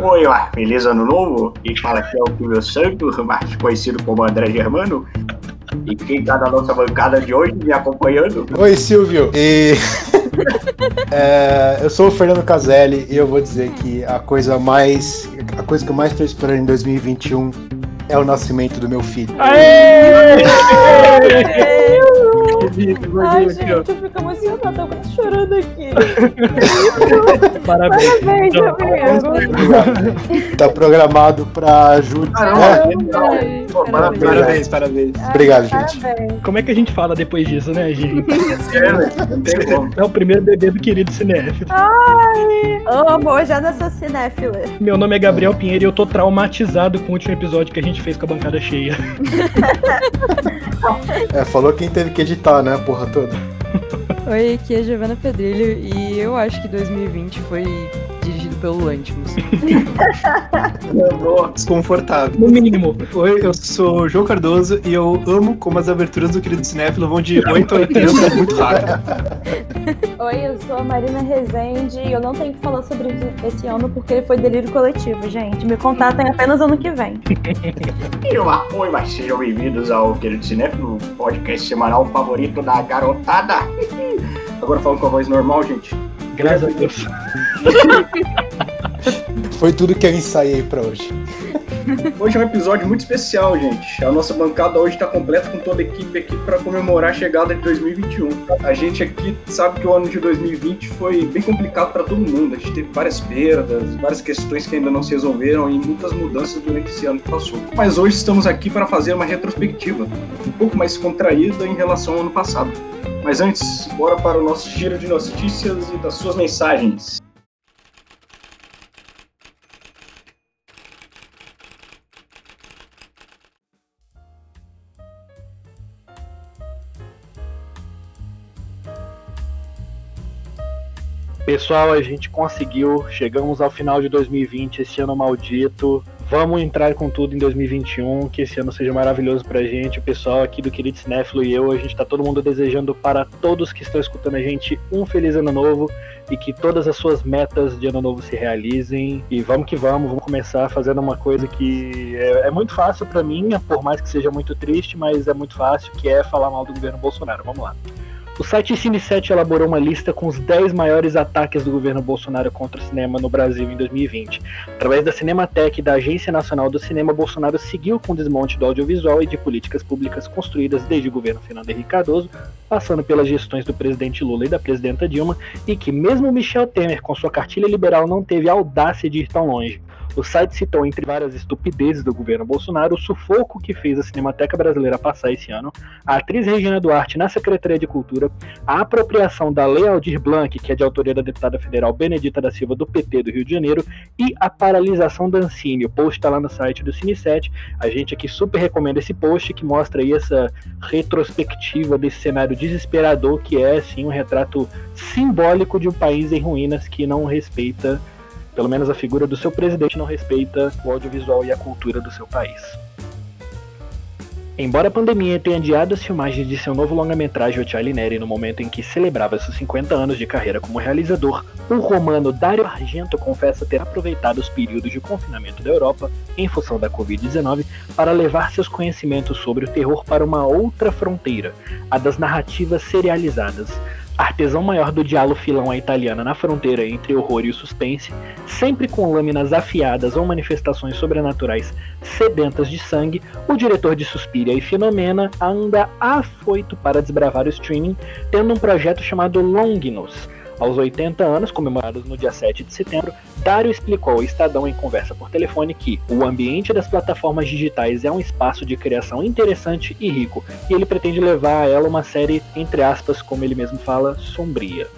Oi, feliz ano novo. Quem fala aqui é o Silvio Santos, mais conhecido como André Germano. E quem tá na nossa bancada de hoje me acompanhando? Oi, Silvio. E. é, eu sou o Fernando Caselli e eu vou dizer que a coisa mais. A coisa que eu mais estou esperando em 2021 é o nascimento do meu filho. Aê! Aê! Ai, gente, eu fico emocionada, eu quase chorando aqui. Parabéns. Parabéns, Então, amigo. Tá programado pra julho. Caramba, É, Parabéns. Pô, Parabéns. Parabéns, parabéns. Obrigado, gente. Parabéns. Como é que a gente fala depois disso, né, gente? É, velho, não tem como. É o primeiro bebê do querido cinéfilo. Ai, amo, hoje é dessa cinéfila. Meu nome é Gabriel Pinheiro e eu tô traumatizado com o último episódio que a gente fez com a bancada cheia. É, falou quem teve que editar, né, a porra toda. Oi, aqui é Giovana Pedrilho e eu acho que 2020 foi dirigido pelo Lantimos. Desconfortável. No mínimo. Oi, eu sou o João Cardoso e eu amo como as aberturas do querido Cinéfilo vão de 8 a 80 muito rápido. Oi, eu sou a Marina Rezende e eu não tenho que falar sobre esse ano porque foi delírio coletivo, gente. Me contatem apenas ano que vem. Oi, mas sejam bem-vindos ao Querido Cinéfilo, podcast semanal favorito da garotada. Agora falando com a voz normal, gente. Graças a Deus. Foi tudo que eu ensaiei pra hoje. Hoje é um episódio muito especial, gente. A nossa bancada hoje está completa com toda a equipe aqui para comemorar a chegada de 2021. A gente aqui sabe que o ano de 2020 foi bem complicado para todo mundo. A gente teve várias perdas, várias questões que ainda não se resolveram e muitas mudanças durante esse ano que passou. Mas hoje estamos aqui para fazer uma retrospectiva, um pouco mais contraída em relação ao ano passado. Mas antes, bora para o nosso giro de notícias e das suas mensagens. Pessoal, a gente conseguiu. Chegamos ao final de 2020, esse ano maldito. Vamos entrar com tudo em 2021, que esse ano seja maravilhoso pra gente. O pessoal aqui do Querido Cinéfilo e eu, a gente tá todo mundo desejando para todos que estão escutando a gente um feliz ano novo e que todas as suas metas de ano novo se realizem. E vamos que vamos, vamos começar fazendo uma coisa que é, é muito fácil pra mim, por mais que seja muito triste, mas é muito fácil, que é falar mal do governo Bolsonaro. Vamos lá. O site Cine7 elaborou uma lista com os 10 maiores ataques do governo Bolsonaro contra o cinema no Brasil em 2020. Através da Cinemateca e da Agência Nacional do Cinema, Bolsonaro seguiu com o desmonte do audiovisual e de políticas públicas construídas desde o governo Fernando Henrique Cardoso, passando pelas gestões do presidente Lula e da presidenta Dilma, e que mesmo Michel Temer, com sua cartilha liberal, não teve a audácia de ir tão longe. O site citou, entre várias estupidezes do governo Bolsonaro, o sufoco que fez a Cinemateca Brasileira passar esse ano, a atriz Regina Duarte na Secretaria de Cultura, a apropriação da Lei Aldir Blanc, que é de autoria da deputada federal Benedita da Silva do PT do Rio de Janeiro, e a paralisação da Ancine. O post está lá no site do Cine7. A gente aqui super recomenda esse post que mostra aí essa retrospectiva desse cenário desesperador que é, assim, um retrato simbólico de um país em ruínas que não respeita pelo menos a figura do seu presidente não respeita o audiovisual e a cultura do seu país. Embora a pandemia tenha adiado as filmagens de seu novo longa-metragem O Charlie Neri no momento em que celebrava seus 50 anos de carreira como realizador, o romano Dario Argento confessa ter aproveitado os períodos de confinamento da Europa, em função da Covid-19, para levar seus conhecimentos sobre o terror para uma outra fronteira, a das narrativas serializadas, artesão maior do diálogo filão à italiana na fronteira entre horror e o suspense, sempre com lâminas afiadas ou manifestações sobrenaturais sedentas de sangue, o diretor de Suspiria e Fenomena anda afoito para desbravar o streaming, tendo um projeto chamado Longinus. Aos 80 anos, comemorados no dia 7 de setembro, Dário explicou ao Estadão em conversa por telefone que o ambiente das plataformas digitais é um espaço de criação interessante e rico, e ele pretende levar a ela uma série, entre aspas, como ele mesmo fala, sombria.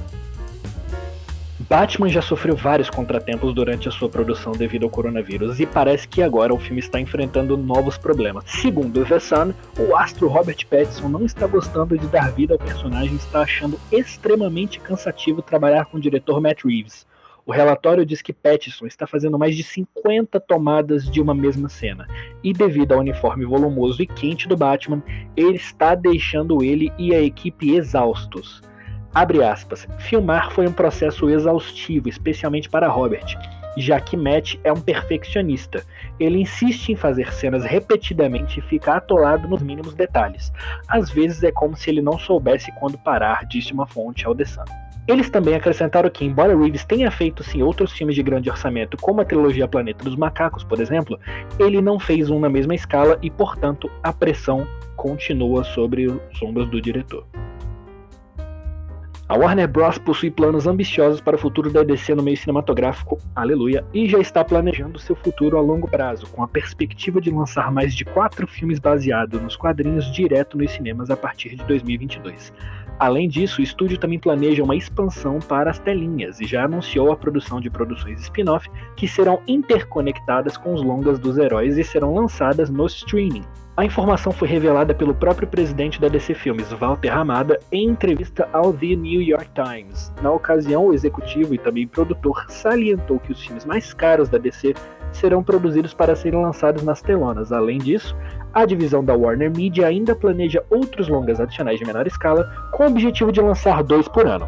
Batman já sofreu vários contratempos durante a sua produção devido ao coronavírus e parece que agora o filme está enfrentando novos problemas. Segundo The Sun, o astro Robert Pattinson não está gostando de dar vida ao personagem e está achando extremamente cansativo trabalhar com o diretor Matt Reeves. O relatório diz que Pattinson está fazendo mais de 50 tomadas de uma mesma cena, e devido ao uniforme volumoso e quente do Batman, ele está deixando ele e a equipe exaustos. Abre aspas. Filmar foi um processo exaustivo, especialmente para Robert. já que Matt é um perfeccionista. Ele insiste em fazer cenas repetidamente e fica atolado nos mínimos detalhes. Às vezes é como se ele não soubesse quando parar, disse uma fonte ao The Sun. Eles também acrescentaram que, embora Reeves tenha feito sim outros filmes de grande orçamento, como a trilogia Planeta dos Macacos, por exemplo, ele não fez um na mesma escala e, portanto, a pressão continua sobre os ombros do diretor. A Warner Bros. possui planos ambiciosos para o futuro da DC no meio cinematográfico, aleluia, e já está planejando seu futuro a longo prazo, com a perspectiva de lançar mais de quatro filmes baseados nos quadrinhos direto nos cinemas a partir de 2022. Além disso, o estúdio também planeja uma expansão para as telinhas e já anunciou a produção de produções spin-off que serão interconectadas com os longas dos heróis e serão lançadas no streaming. A informação foi revelada pelo próprio presidente da DC Filmes, Walter Hamada, em entrevista ao The New York Times. Na ocasião, o executivo e também produtor salientou que os filmes mais caros da DC serão produzidos para serem lançados nas telonas. Além disso, a divisão da Warner Media ainda planeja outros longas adicionais de menor escala, com o objetivo de lançar dois por ano.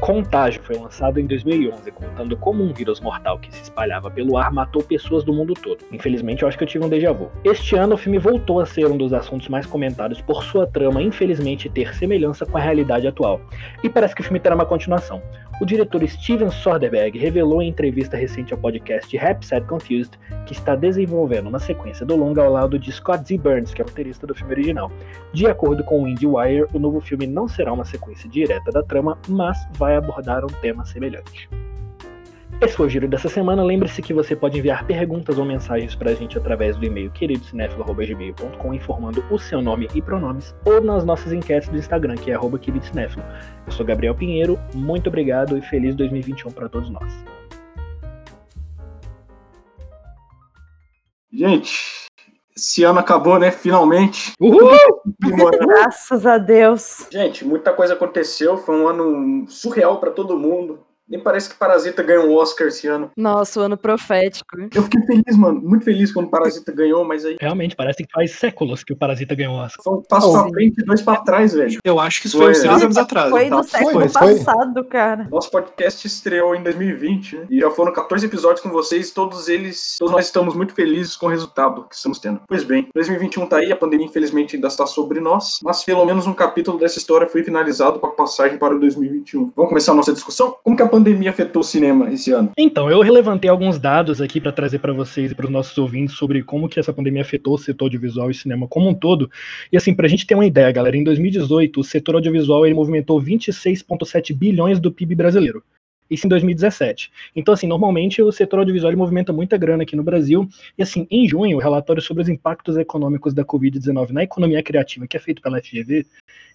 Contágio foi lançado em 2011, contando como um vírus mortal que se espalhava pelo ar matou pessoas do mundo todo. Infelizmente, eu acho que eu tive um déjà vu. Este ano, o filme voltou a ser um dos assuntos mais comentados por sua trama, infelizmente, ter semelhança com a realidade atual. E parece que o filme terá uma continuação. O diretor Steven Soderbergh revelou em entrevista recente ao podcast Rap Set Confused que está desenvolvendo uma sequência do longa ao lado de Scott Z. Burns, que é o roteirista do filme original. De acordo com o IndieWire, o novo filme não será uma sequência direta da trama, mas vai abordar um tema semelhante. Esse foi o giro dessa semana. Lembre-se que você pode enviar perguntas ou mensagens para a gente através do e-mail queridocinéfilo.gmail.com informando o seu nome e pronomes ou nas nossas enquetes do Instagram, que é queridocinéfilo. Eu sou Gabriel Pinheiro, muito obrigado e feliz 2021 para todos nós. Gente, esse ano acabou, né? Finalmente. Uhul! Graças a Deus. Gente, muita coisa aconteceu. Foi um ano surreal para todo mundo. Nem parece que Parasita ganhou um Oscar esse ano. Nossa, o ano profético. Eu fiquei feliz, mano. Muito feliz quando Parasita ganhou, mas aí. Realmente, parece que faz séculos que o Parasita ganhou o Oscar. Foi um passo pra frente e dois pra trás, velho. Eu acho que isso foi uns Foi, seis né? anos atrás. Foi tá? do século foi. passado, cara. Nosso podcast estreou em 2020, né? E já foram 14 episódios com vocês. Todos eles, todos nós estamos muito felizes com o resultado que estamos tendo. Pois bem, 2021 tá aí. A pandemia, infelizmente, ainda está sobre nós. Mas pelo menos um capítulo dessa história foi finalizado com a passagem para o 2021. Vamos começar a nossa discussão? Como que a pandemia afetou o cinema esse ano? Então, eu relevantei alguns dados aqui para trazer para vocês e para os nossos ouvintes sobre como que essa pandemia afetou o setor audiovisual e cinema como um todo. E assim, para a gente ter uma ideia, galera, em 2018 o setor audiovisual ele movimentou 26,7 bilhões do PIB brasileiro. Isso em 2017. Então, assim, normalmente o setor audiovisual movimenta muita grana aqui no Brasil. E, assim, em junho, o relatório sobre os impactos econômicos da Covid-19 na economia criativa, que é feito pela FGV,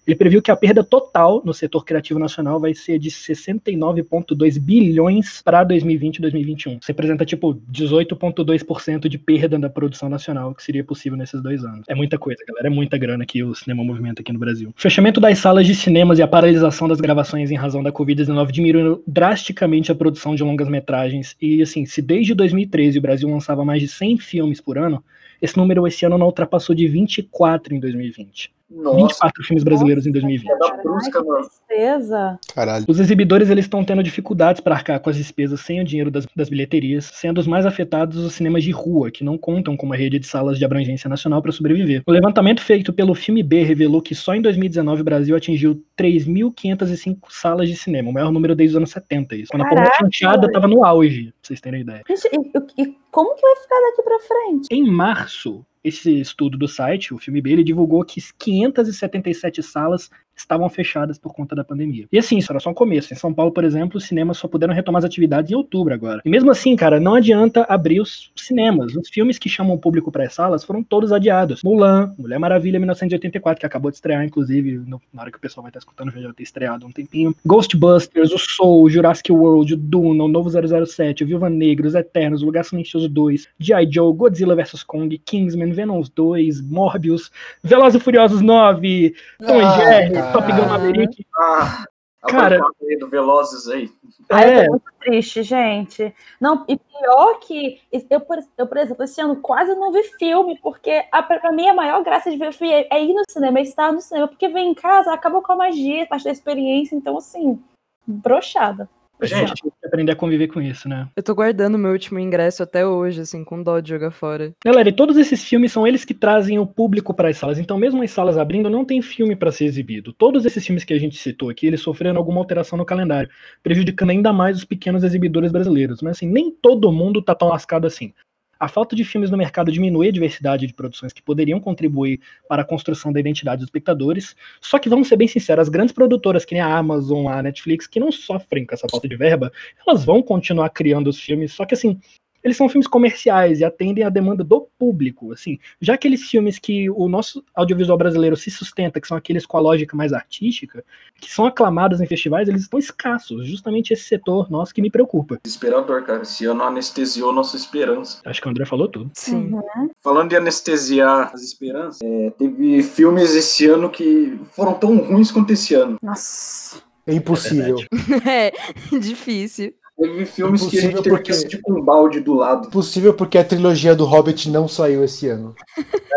ele previu que a perda total no setor criativo nacional vai ser de 69,2 bilhões para 2020 e 2021. Isso representa, tipo, 18,2% de perda da produção nacional que seria possível nesses dois anos. É muita coisa, galera. É muita grana que o cinema movimenta aqui no Brasil. O fechamento das salas de cinemas e a paralisação das gravações em razão da Covid-19 diminuíram drasticamente a produção de longas metragens. E, assim, se desde 2013 o Brasil lançava mais de 100 filmes por ano, esse número esse ano não ultrapassou de 24 em 2020. Nossa, 24 filmes brasileiros em 2020. da brusca, Ai, que mano. tristeza. Caralho. Os exibidores eles estão tendo dificuldades para arcar com as despesas sem o dinheiro das, das bilheterias, sendo os mais afetados os cinemas de rua, que não contam com uma rede de salas de abrangência nacional para sobreviver. O levantamento feito pelo Filme B revelou que só em 2019 o Brasil atingiu 3.505 salas de cinema, o maior número desde os anos 70. Isso. Quando a Caraca! porra chanchada estava no auge, pra vocês terem ideia. Gente, e, e como que vai ficar daqui pra frente? Em março, esse estudo do site, o filme B, ele divulgou que 577 salas estavam fechadas por conta da pandemia. E assim, isso era só um começo. Em São Paulo, por exemplo, os cinemas só puderam retomar as atividades em outubro agora. E mesmo assim, cara, não adianta abrir os cinemas. Os filmes que chamam o público para as salas foram todos adiados. Mulan, Mulher Maravilha 1984, que acabou de estrear, inclusive, no- na hora que o pessoal vai estar escutando, já ter estreado há um tempinho. Ghostbusters, o Soul, Jurassic World, o Duna, o Novo 007, o Viúva Negra, os Eternos, o Lugar Silencioso 2, G.I. Joe, Godzilla vs. Kong, Kingsman, Venom 2, Morbius, Velozes e Furiosos 9, Tom e Ah, Jerry. Top Gun Maverick. Ah, a Cara- do Velozes aí. É, tô muito triste, gente. Não, e pior que eu, por, eu, por exemplo, esse ano quase não vi filme, porque a, pra mim a maior graça de ver filme é, é ir no cinema, é estar no cinema, porque vem em casa, acabou com a magia, parte da experiência, então assim, brochada. Gente, aprender a conviver com isso, né? Eu tô guardando meu último ingresso até hoje, assim, com dó de jogar fora. Galera, e todos esses filmes são eles que trazem o público para as salas. Então, mesmo as salas abrindo, não tem filme para ser exibido. Todos esses filmes que a gente citou aqui, eles sofreram alguma alteração no calendário, prejudicando ainda mais os pequenos exibidores brasileiros. Mas assim, nem todo mundo tá tão lascado assim. A falta de filmes no mercado diminui a diversidade de produções que poderiam contribuir para a construção da identidade dos espectadores. Só que vamos ser bem sinceros, as grandes produtoras, que nem a Amazon, a Netflix, que não sofrem com essa falta de verba, elas vão continuar criando os filmes. Só que assim, eles são filmes comerciais e atendem à demanda do público, assim. Já aqueles filmes que o nosso audiovisual brasileiro se sustenta, que são aqueles com a lógica mais artística, que são aclamados em festivais, eles estão escassos. Justamente esse setor nosso que me preocupa. Desesperador, cara. Esse ano anestesiou nossa esperança. Acho que o André falou tudo. Sim. Uhum. Falando de anestesiar as esperanças, é, teve filmes esse ano que foram tão ruins quanto esse ano. Nossa. É impossível. É, difícil. Teve filmes que a gente teve porque- que assistir com um balde do lado. Impossível porque a trilogia do Hobbit não saiu esse ano.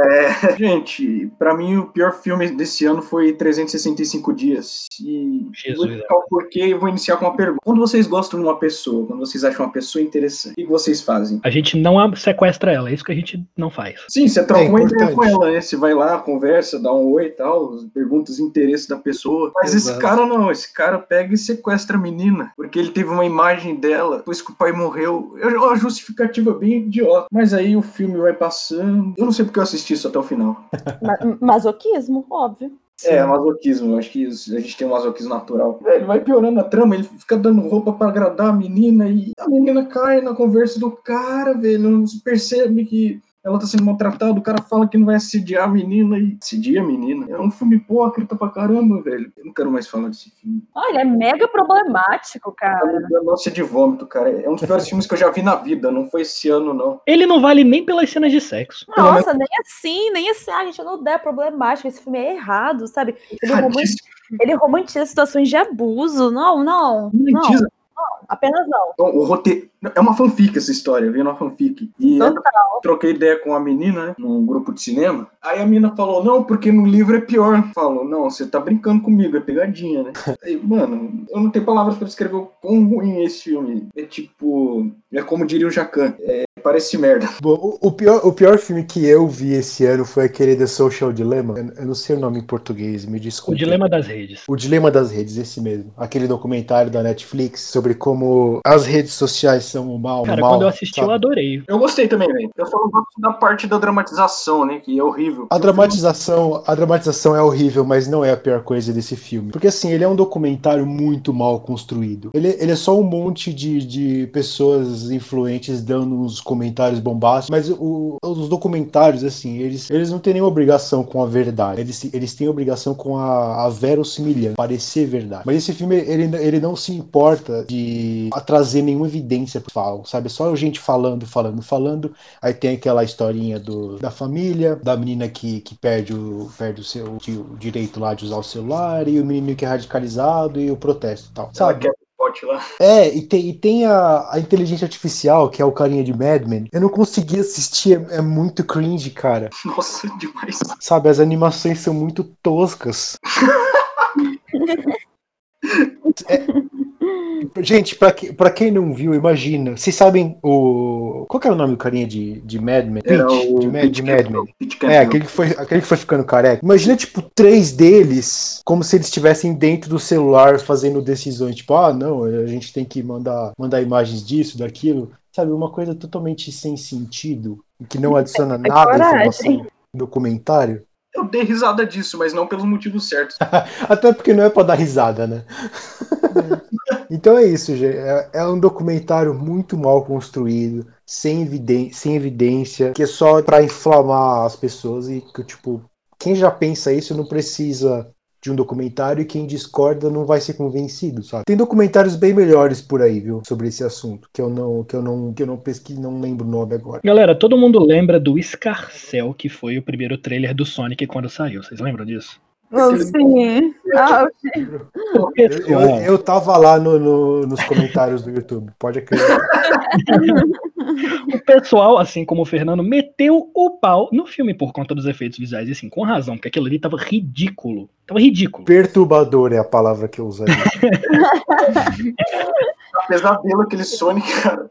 É, gente, pra mim o pior filme desse ano foi 365 Dias. E Jesus, vou explicar o porquê e vou iniciar com uma pergunta. Quando vocês gostam de uma pessoa, quando vocês acham uma pessoa interessante, o que vocês fazem? A gente não a- sequestra ela, é isso que a gente não faz. Sim, você troca É uma ideia com ela, né? Você vai lá, conversa, dá um oi e tal, pergunta os interesses da pessoa. Mas esse Exato. cara não, esse cara pega e sequestra a menina, porque ele teve uma imagem dela, depois que o pai morreu. É uma justificativa bem idiota. Mas aí o filme vai passando. Eu não sei porque eu assisti isso até o final. Ma- masoquismo, óbvio. É, masoquismo. Acho que a gente tem um masoquismo natural. Ele vai piorando a trama, ele fica dando roupa pra agradar a menina e a menina cai na conversa do cara, velho. Não se percebe que ela tá sendo maltratada. O cara fala que não vai assediar a menina e assedia a menina. É um filme hipócrita pra caramba, velho. Eu não quero mais falar desse filme. Olha, é mega problemático, cara. Nossa, de vômito, cara. É um dos piores filmes que eu já vi na vida. Não foi esse ano, não. Ele não vale nem pelas cenas de sexo. Nossa, nem assim, nem assim. Ah, gente, eu não der problemático. Esse filme é errado, sabe? Ele, roman- Erradíssimo. ele romantiza situações de abuso. Não, não. Não, Romantiza. apenas não. Então, o roteiro. É uma fanfic essa história, eu vi numa fanfic. E Total. eu troquei ideia com a menina, né? Num grupo de cinema. Aí a menina falou, não, porque no livro é pior. Falou, não, você tá brincando comigo, é pegadinha, né? Aí, mano, eu não tenho palavras pra descrever o quão ruim é esse filme. É tipo. É como diria o Jacan. É, parece merda. Bom, o, o pior, o pior filme que eu vi esse ano foi aquele The Social Dilemma. Eu, eu não sei o nome em português, me O desculpe. dilema das redes. O Dilema das Redes, esse mesmo. Aquele documentário da Netflix sobre como as redes sociais são o mal. o Cara, mal, quando eu assisti, eu sabe? adorei. Eu gostei também, velho. Eu só não gosto da parte da dramatização, né? Que é horrível. A dramatização, a dramatização é horrível, mas não é a pior coisa desse filme. Porque assim, ele é um documentário muito mal construído. Ele, ele é só um monte de, de pessoas influentes dando uns comentários bombásticos, mas o- os documentários, assim, eles, eles não têm nenhuma obrigação com a verdade. Eles, eles têm obrigação com a, a verossimilhança, parecer verdade. Mas esse filme, ele, ele não se importa de a trazer nenhuma evidência pro falam, sabe? Só gente falando, falando, falando. Aí tem aquela historinha do, da família, da menina que, que perde, o, perde o seu o direito lá de usar o celular, e o menino que é radicalizado e o protesto e tal. Sabe? Lá. É, e tem, e tem a, a inteligência artificial, que é o carinha de Mad Men. Eu não consegui assistir, é, é muito cringe, cara. Nossa, demais. Sabe, as animações são muito toscas. É- Gente, pra, que- pra quem não viu, imagina. Vocês sabem o. Qual que era o nome do carinha de, de Mad Men? Era o de, Mad- de Mad. Men. É, aquele que, foi, aquele que foi ficando careca. Imagina, tipo, três deles, como se eles estivessem dentro do celular fazendo decisões. Tipo, ah, não, a gente tem que mandar, mandar imagens disso, daquilo. Sabe, uma coisa totalmente sem sentido, e que não adiciona É nada à informação do documentário. Eu dei risada disso, mas não pelos motivos certos. Até porque não é pra dar risada, né? então é isso, gente. É, é um documentário muito mal construído, sem, eviden sem evidência, que é só pra inflamar as pessoas e que, tipo, quem já pensa isso não precisa de um documentário e quem discorda não vai ser convencido, sabe? Tem documentários bem melhores por aí, viu, sobre esse assunto, que eu não que eu não que eu não pesquiso, não lembro o nome agora. Galera, todo mundo lembra do Escarcel, que foi o primeiro trailer do Sonic quando saiu. Vocês lembram disso? Sim. Ah, O Eu, pessoal, eu, eu tava lá no- no- nos comentários do YouTube, pode acreditar. o pessoal, assim como o Fernando, meteu o pau no filme por conta dos efeitos visuais. E assim, com razão, porque aquilo ali tava ridículo. Tava ridículo. Perturbador é a palavra que eu usaria. Pesadelo aquele Sonic, cara.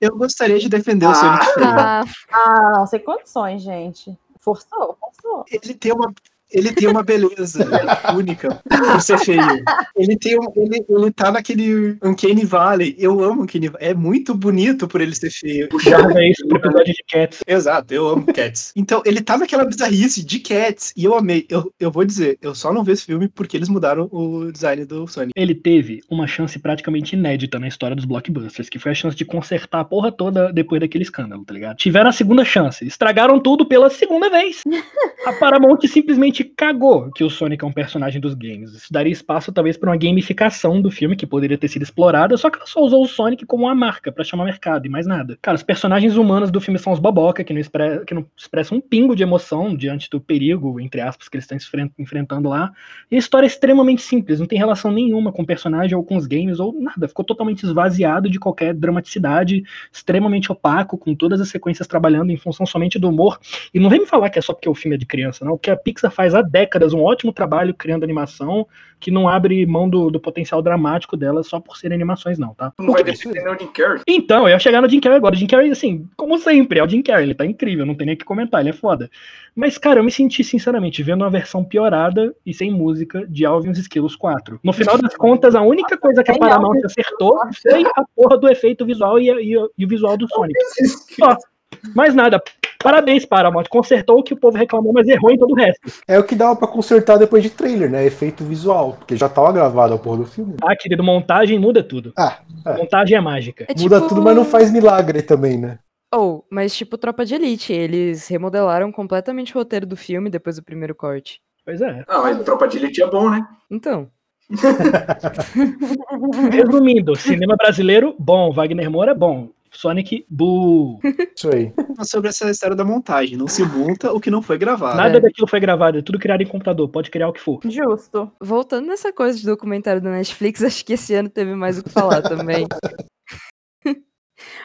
Eu gostaria de defender o Ah. Sonic feio. Ah, ah, não, sem condições, gente. Forçou, forçou. Ele tem uma. Ele tem uma beleza única por ser feio. Ele tem um, ele, ele tá naquele Uncanny Valley. Eu amo Uncanny Valley. É muito bonito por ele ser feio. Guarda isso pro episódio de Cats. Exato, eu amo Cats. Então, ele tá naquela bizarrice de Cats. E eu amei. Eu, eu vou dizer, eu só não vi esse filme porque eles mudaram o design do Sonic. Ele teve uma chance praticamente inédita na história dos blockbusters, que foi a chance de consertar a porra toda depois daquele escândalo, tá ligado? Tiveram a segunda chance, estragaram tudo pela segunda vez. A Paramount simplesmente cagou que o Sonic é um personagem dos games. Isso daria espaço talvez pra uma gamificação do filme que poderia ter sido explorada, só que ela só usou o Sonic como uma marca pra chamar mercado e mais nada. Cara, os personagens humanos do filme são os boboca, que não, expre- que não expressam um pingo de emoção diante do perigo, entre aspas, que eles estão enfren- enfrentando lá. E a história é extremamente simples, não tem relação nenhuma com o personagem ou com os games ou nada. Ficou totalmente esvaziado de qualquer dramaticidade, extremamente opaco, com todas as sequências trabalhando em função somente do humor. E não vem me falar que é só porque o filme é de criança, não, porque a Pixar faz há décadas um ótimo trabalho criando animação que não abre mão do, do potencial dramático dela só por serem animações, não, tá? Não vai defender nem o Jim Carrey. Então, eu ia chegar no Jim Carrey agora. O Jim Carrey, assim, como sempre, é o Jim Carrey, ele tá incrível, não tem nem o que comentar, ele é foda. Mas, cara, eu me senti, sinceramente, vendo uma versão piorada e sem música de Alvin e os Esquilos 4. No final das contas, a única coisa que a Paramount acertou foi a porra do efeito visual e, e o- e o visual do Sonic. Só. Mais nada. Parabéns, Paramount. Consertou o que o povo reclamou, mas errou em todo o resto. É o que dava pra consertar depois de trailer, né? Efeito visual. Porque já tava gravado a porra do filme. Ah, querido, montagem muda tudo. Ah, é. Montagem é mágica. É Muda tipo- tudo, mas não faz milagre também, né? Ou, mas tipo Tropa de Elite, eles remodelaram completamente o roteiro do filme depois do primeiro corte. Pois é. Ah, mas Tropa de Elite é bom, né? Então, Resumindo, cinema brasileiro, bom. Wagner Moura, bom. Sonic, bu. Isso aí. Sobre essa história da montagem. Não se monta o que não foi gravado. Nada É. daquilo foi gravado, é tudo criado em computador, pode criar o que for. Justo. voltando nessa coisa de documentário da Netflix, acho que esse ano teve mais o que falar também.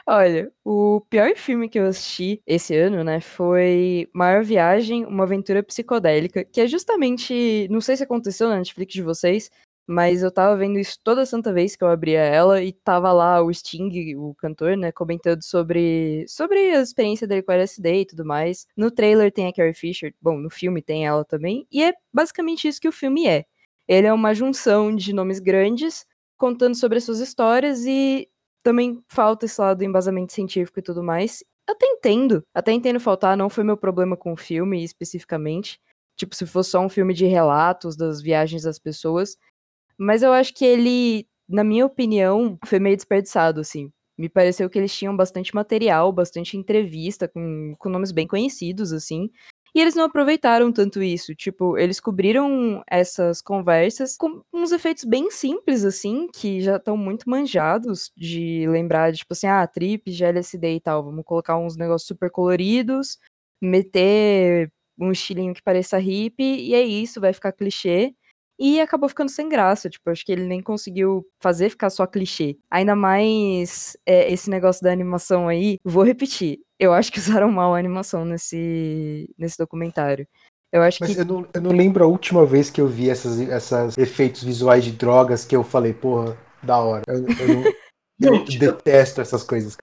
Olha, o pior filme que eu assisti esse ano, né, foi Maior Viagem, uma aventura psicodélica, que é justamente, não sei se aconteceu na Netflix de vocês, mas eu tava vendo isso toda santa vez que eu abria ela e tava lá o Sting, o cantor, né, comentando sobre sobre a experiência dele com LSD e tudo mais. No trailer tem a Carrie Fisher, bom, no filme tem ela também, e é basicamente isso que o filme é. Ele é uma junção de nomes grandes contando sobre as suas histórias e também falta esse lado do embasamento científico e tudo mais. Até entendo, até entendo faltar, não foi meu problema com o filme especificamente. Tipo, se fosse só um filme de relatos das viagens das pessoas. Mas eu acho que ele, na minha opinião, foi meio desperdiçado, assim. Me pareceu que eles tinham bastante material, bastante entrevista com, com nomes bem conhecidos, assim. E eles não aproveitaram tanto isso. Tipo, eles cobriram essas conversas com uns efeitos bem simples, assim, que já estão muito manjados de lembrar, tipo assim, ah, trip, de LSD e tal. Vamos colocar uns negócios super coloridos, meter um estilinho que pareça hippie, e é isso, vai ficar clichê. E acabou ficando sem graça, tipo, acho que ele nem conseguiu fazer ficar só clichê. Ainda mais é, esse negócio da animação aí, vou repetir, eu acho que usaram mal a animação nesse, nesse documentário. Eu acho Mas que. eu não, eu não lembro a última vez que eu vi essas, essas efeitos visuais de drogas que eu falei, porra, da hora. Eu, eu não- eu eu detesto essas coisas.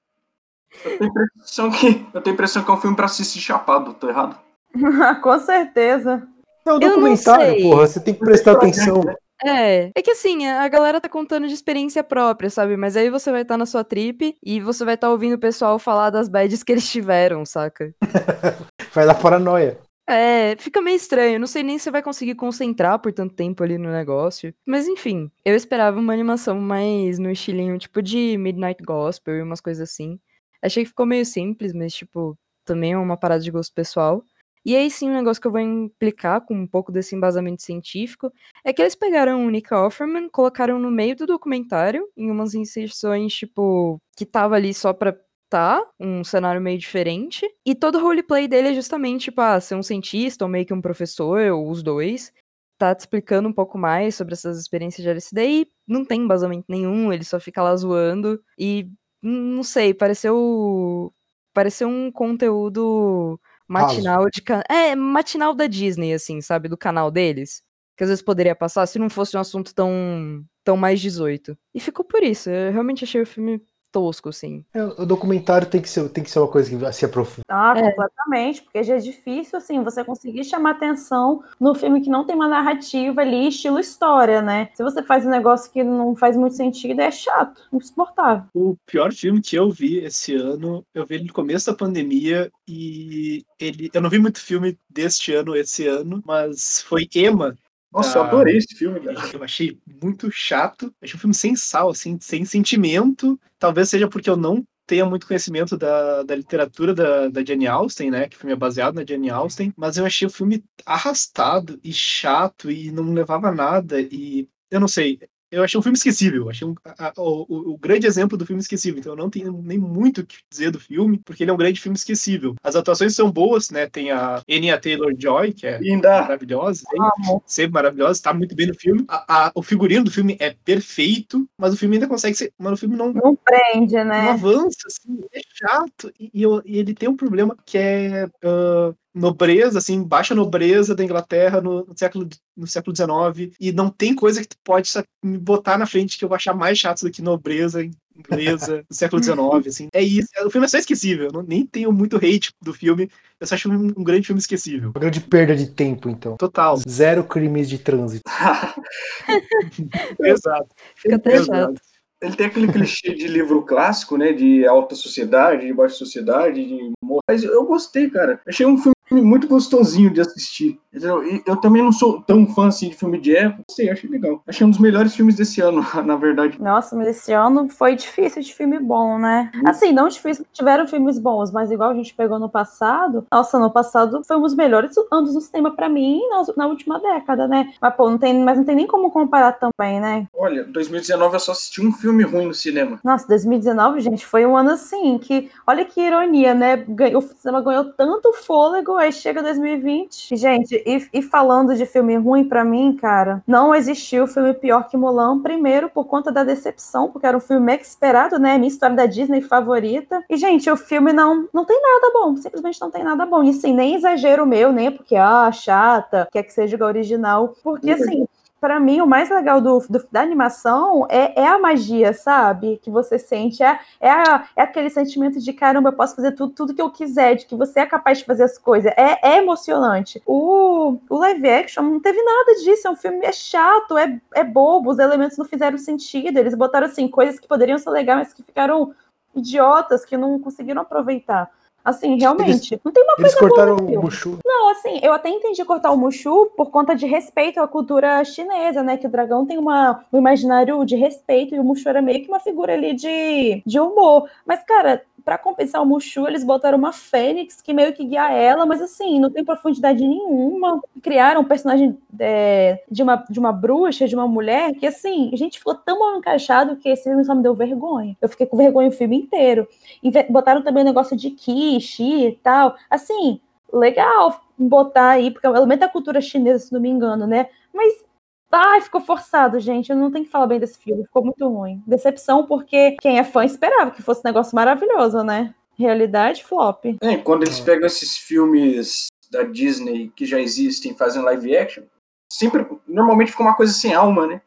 tenho a impressão que, eu tenho a impressão que é um filme pra assistir chapado, tô errado? Com certeza. Não, Eu não documentário, sei. porra, você tem que prestar atenção. É, é que assim, a galera tá contando de experiência própria, sabe? Mas aí você vai estar na sua trip e você vai estar ouvindo o pessoal falar das bads que eles tiveram, saca? Vai dar paranoia. É, fica meio estranho. Não sei nem se você vai conseguir concentrar por tanto tempo ali no negócio. Mas enfim, eu esperava uma animação mais no estilinho tipo de Midnight Gospel e umas coisas assim. Achei que ficou meio simples, mas tipo, também é uma parada de gosto pessoal. E aí sim, um negócio que eu vou implicar com um pouco desse embasamento científico é que eles pegaram o Nick Offerman, colocaram no meio do documentário, em umas inserções, tipo, que tava ali só pra tá, um cenário meio diferente. E todo o roleplay dele é justamente, tipo, ah, ser um cientista ou meio que um professor, ou os dois. Tá te explicando um pouco mais sobre essas experiências de LSD e não tem embasamento nenhum, ele só fica lá zoando. E, não sei, pareceu. Pareceu um conteúdo matinal de. É, matinal da Disney, assim, sabe? Do canal deles. Que às vezes poderia passar, se não fosse um assunto tão tão mais 18. E ficou por isso. Eu realmente achei o filme tosco, assim. É, o documentário tem que ser, tem que ser uma coisa que se aprofunda. Ah, É. completamente, porque já é difícil, assim, você conseguir chamar atenção no filme que não tem uma narrativa ali, estilo história, né? Se você faz um negócio que não faz muito sentido, é chato, insuportável. O pior filme que eu vi esse ano, eu vi ele no começo da pandemia e ele, eu não vi muito filme deste ano, esse ano, mas foi Emma. Nossa, eu Ah. adorei esse filme, cara. Eu achei muito chato, achei um filme sem sal, assim, sem sentimento. Talvez seja porque eu não tenha muito conhecimento da, da literatura da, da Jane Austen, né? Que o filme é baseado na Jane Austen, mas eu achei o filme arrastado e chato e não levava a nada. E eu não sei, eu achei um filme esquecível. Achei um, a- a- o, o- grande exemplo do filme esquecível. Então eu não tenho nem muito o que dizer do filme, porque ele é um grande filme esquecível. As atuações são boas, né? Tem a Anya Taylor-Joy, que é Linda. maravilhosa, hein? Sempre maravilhosa, tá muito bem no filme. A- o figurino do filme é perfeito, mas o filme ainda consegue ser. Mas o filme não, Não prende, não né? avança, assim, é chato. E, e eu- e ele tem um problema que é ah, nobreza, assim, baixa nobreza da Inglaterra no, no século, no século XIX. E não tem coisa que tu pode me botar na frente que eu vou achar mais chato do que nobreza inglesa do século XIX, assim. É isso. O filme é só esquecível. Eu não, nem tenho muito hate do filme. Eu só acho um, um grande filme esquecível. Uma grande perda de tempo, então. Total. Zero crimes de trânsito. Exato. Fica até Exato. chato. Ele tem aquele clichê de livro clássico, né? De alta sociedade, de baixa sociedade, de. Mas eu gostei, cara. Achei um filme muito gostosinho de assistir. Eu, eu também não sou tão fã assim de filme de época. Sei, achei legal. Achei um dos melhores filmes desse ano, na verdade. Nossa, mas esse ano foi difícil de filme bom, né? Assim, não difícil, tiveram filmes bons, mas igual a gente pegou no passado, nossa, no passado foi um dos melhores anos do cinema pra mim na, na última década, né? Mas, pô, não tem, mas não tem nem como comparar também, né? Olha, 2019 eu só assisti um filme ruim no cinema. Nossa, 2019, gente, foi um ano assim que, olha que ironia, né? O cinema ganhou tanto fôlego, aí chega 2020. Gente, e, e falando de filme ruim pra mim, cara, não existiu filme pior que Mulan. Primeiro, por conta da decepção, porque era um filme mega esperado, né? Minha história da Disney favorita. E, gente, o filme não, não tem nada bom, simplesmente não tem nada bom. E assim, nem exagero meu, nem é porque, ah, chata, quer que seja igual original. Porque, assim, Pra mim, o mais legal do, do- da animação é, é a magia, sabe? Que você sente. É, é, é aquele sentimento de caramba, eu posso fazer tudo, tudo que eu quiser, de que você é capaz de fazer as coisas. É, é emocionante. O, o live action não teve nada disso. É um filme é chato, é, é bobo, os elementos não fizeram sentido. Eles botaram assim, coisas que poderiam ser legais, mas que ficaram idiotas, que não conseguiram aproveitar. Assim, realmente, não tem uma Eles coisa boa cortaram o. Mushu. Não, assim, eu até entendi cortar o Mushu por conta de respeito à cultura chinesa, né? Que o dragão tem uma, um imaginário de respeito e o Mushu era meio que uma figura ali de, de humor. Mas, cara, pra compensar o Mushu, eles botaram uma fênix que meio que guia ela, mas assim, não tem profundidade nenhuma. Criaram um personagem é, de, uma, de uma bruxa, de uma mulher, que assim, a gente ficou tão mal encaixado que esse filme só me deu vergonha. Eu fiquei com vergonha o filme inteiro. E botaram também o negócio de Ki, e tal. Assim, legal botar aí, porque é um elemento da cultura chinesa, se não me engano, né? Mas, ai, ficou forçado, gente. Eu não tenho que falar bem desse filme, ficou muito ruim. Decepção, porque quem é fã esperava que fosse um negócio maravilhoso, né? Realidade, flop. É, quando eles pegam esses filmes da Disney que já existem e fazem live action, sempre, normalmente fica uma coisa sem alma, né?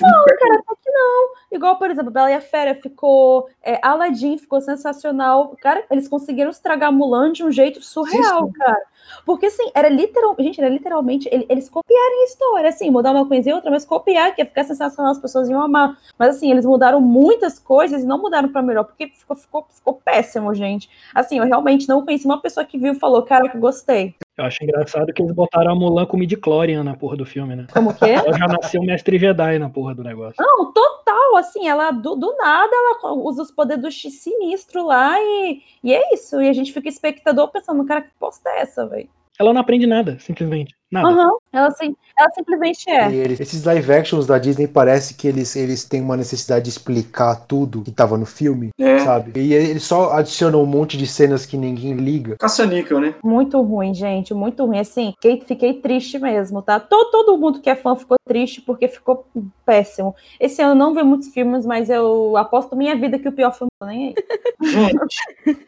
Não, Cara, até que não. Igual, por exemplo, Bela e a Fera ficou. É, Aladdin ficou sensacional. Cara, eles conseguiram estragar Mulan de um jeito surreal, sim. cara. Porque, assim, era literal, gente, era literalmente. ele- Eles copiaram a história, assim, mudar uma coisa e outra, mas copiar, que ia ficar sensacional, as pessoas iam amar. Mas, assim, eles mudaram muitas coisas e não mudaram pra melhor, porque ficou, ficou, ficou péssimo, gente. Assim, eu realmente não conheci uma pessoa que viu e falou: Caraca, gostei. Eu acho engraçado que eles botaram a Mulan com midi-chlorian na porra do filme, né? Como que é? Ela já nasceu mestre Jedi na porra do negócio. Não, total, assim, ela do, do nada ela usa os poderes do X sinistro lá e, e é isso. E a gente fica espectador pensando, cara, que posta é essa, velho? Ela não aprende nada, simplesmente. Nada. Aham, ela, sim, ela simplesmente é. E eles- esses live actions da Disney parece que eles, eles têm uma necessidade de explicar tudo que tava no filme, É, sabe? E eles só adicionam um monte de cenas que ninguém liga. caça-níquel, né? Muito ruim, gente, muito ruim. Assim, fiquei, fiquei triste mesmo, tá? Todo, todo mundo que é fã ficou triste porque ficou péssimo. Esse ano eu não vi muitos filmes, mas eu aposto minha vida que o pior filme não é nem aí. Gente,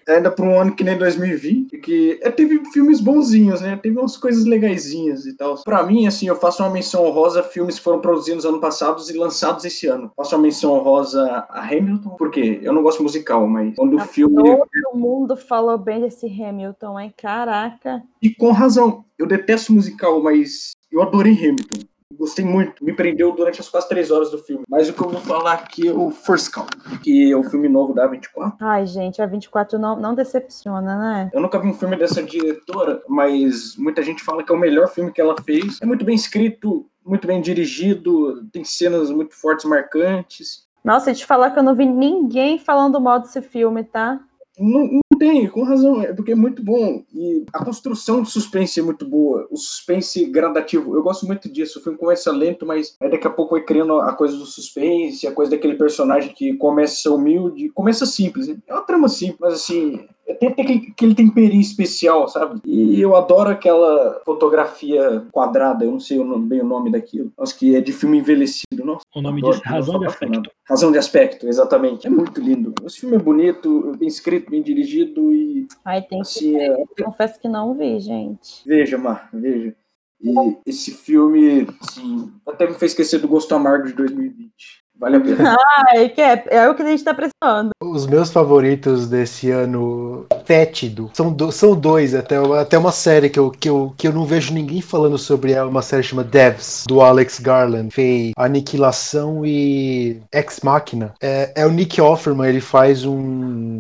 ainda para um ano que nem 2020, que é, teve filmes bonzinhos, né? Teve umas coisas legaisinhas e tal. Pra mim, assim, eu faço uma menção honrosa a filmes que foram produzidos ano passado e lançados esse ano. Faço uma menção honrosa a Hamilton, porque eu não gosto musical, mas quando o filme. Todo mundo falou bem desse Hamilton, hein? Caraca. E com razão, eu detesto musical, mas eu adorei Hamilton. Gostei muito, me prendeu durante as quase três horas do filme. Mas o que eu vou falar aqui é o First Call, que é o filme novo da A24. Ai, gente, a 24 não, não decepciona, né? Eu nunca vi um filme dessa diretora, mas muita gente fala que é o melhor filme que ela fez. É muito bem escrito, muito bem dirigido, tem cenas muito fortes, marcantes. Nossa, e te falar que eu não vi ninguém falando mal desse filme, tá? Não, não tem, com razão, é porque é muito bom. E a construção de suspense é muito boa. O suspense gradativo, eu gosto muito disso. O filme começa lento, mas aí daqui a pouco vai criando a coisa do suspense, a coisa daquele personagem que começa humilde, começa simples. É uma trama simples, mas assim, tem, tem aquele, temperinho especial, sabe? E eu adoro aquela fotografia quadrada, eu não sei o nome- bem o nome daquilo. Acho que é de filme envelhecido, nossa. O nome disso é Razão de. Aspecto. Razão de aspecto, exatamente. É muito lindo. Esse filme é bonito, bem escrito, bem dirigido e Ai, tem que assim, é, confesso que não vi, gente. veja, Mar, veja. E esse filme, assim, até me fez esquecer do Gosto Amargo de 2020. Vale a pena. Ai, que é, é o que a gente tá precisando. Os meus favoritos desse ano fétido são, do- são dois, até, uma- até uma série que eu, que, eu, que eu não vejo ninguém falando sobre ela, uma série chamada Devs, do Alex Garland. Fez Aniquilação e Ex Machina. É, é o Nick Offerman, ele faz um,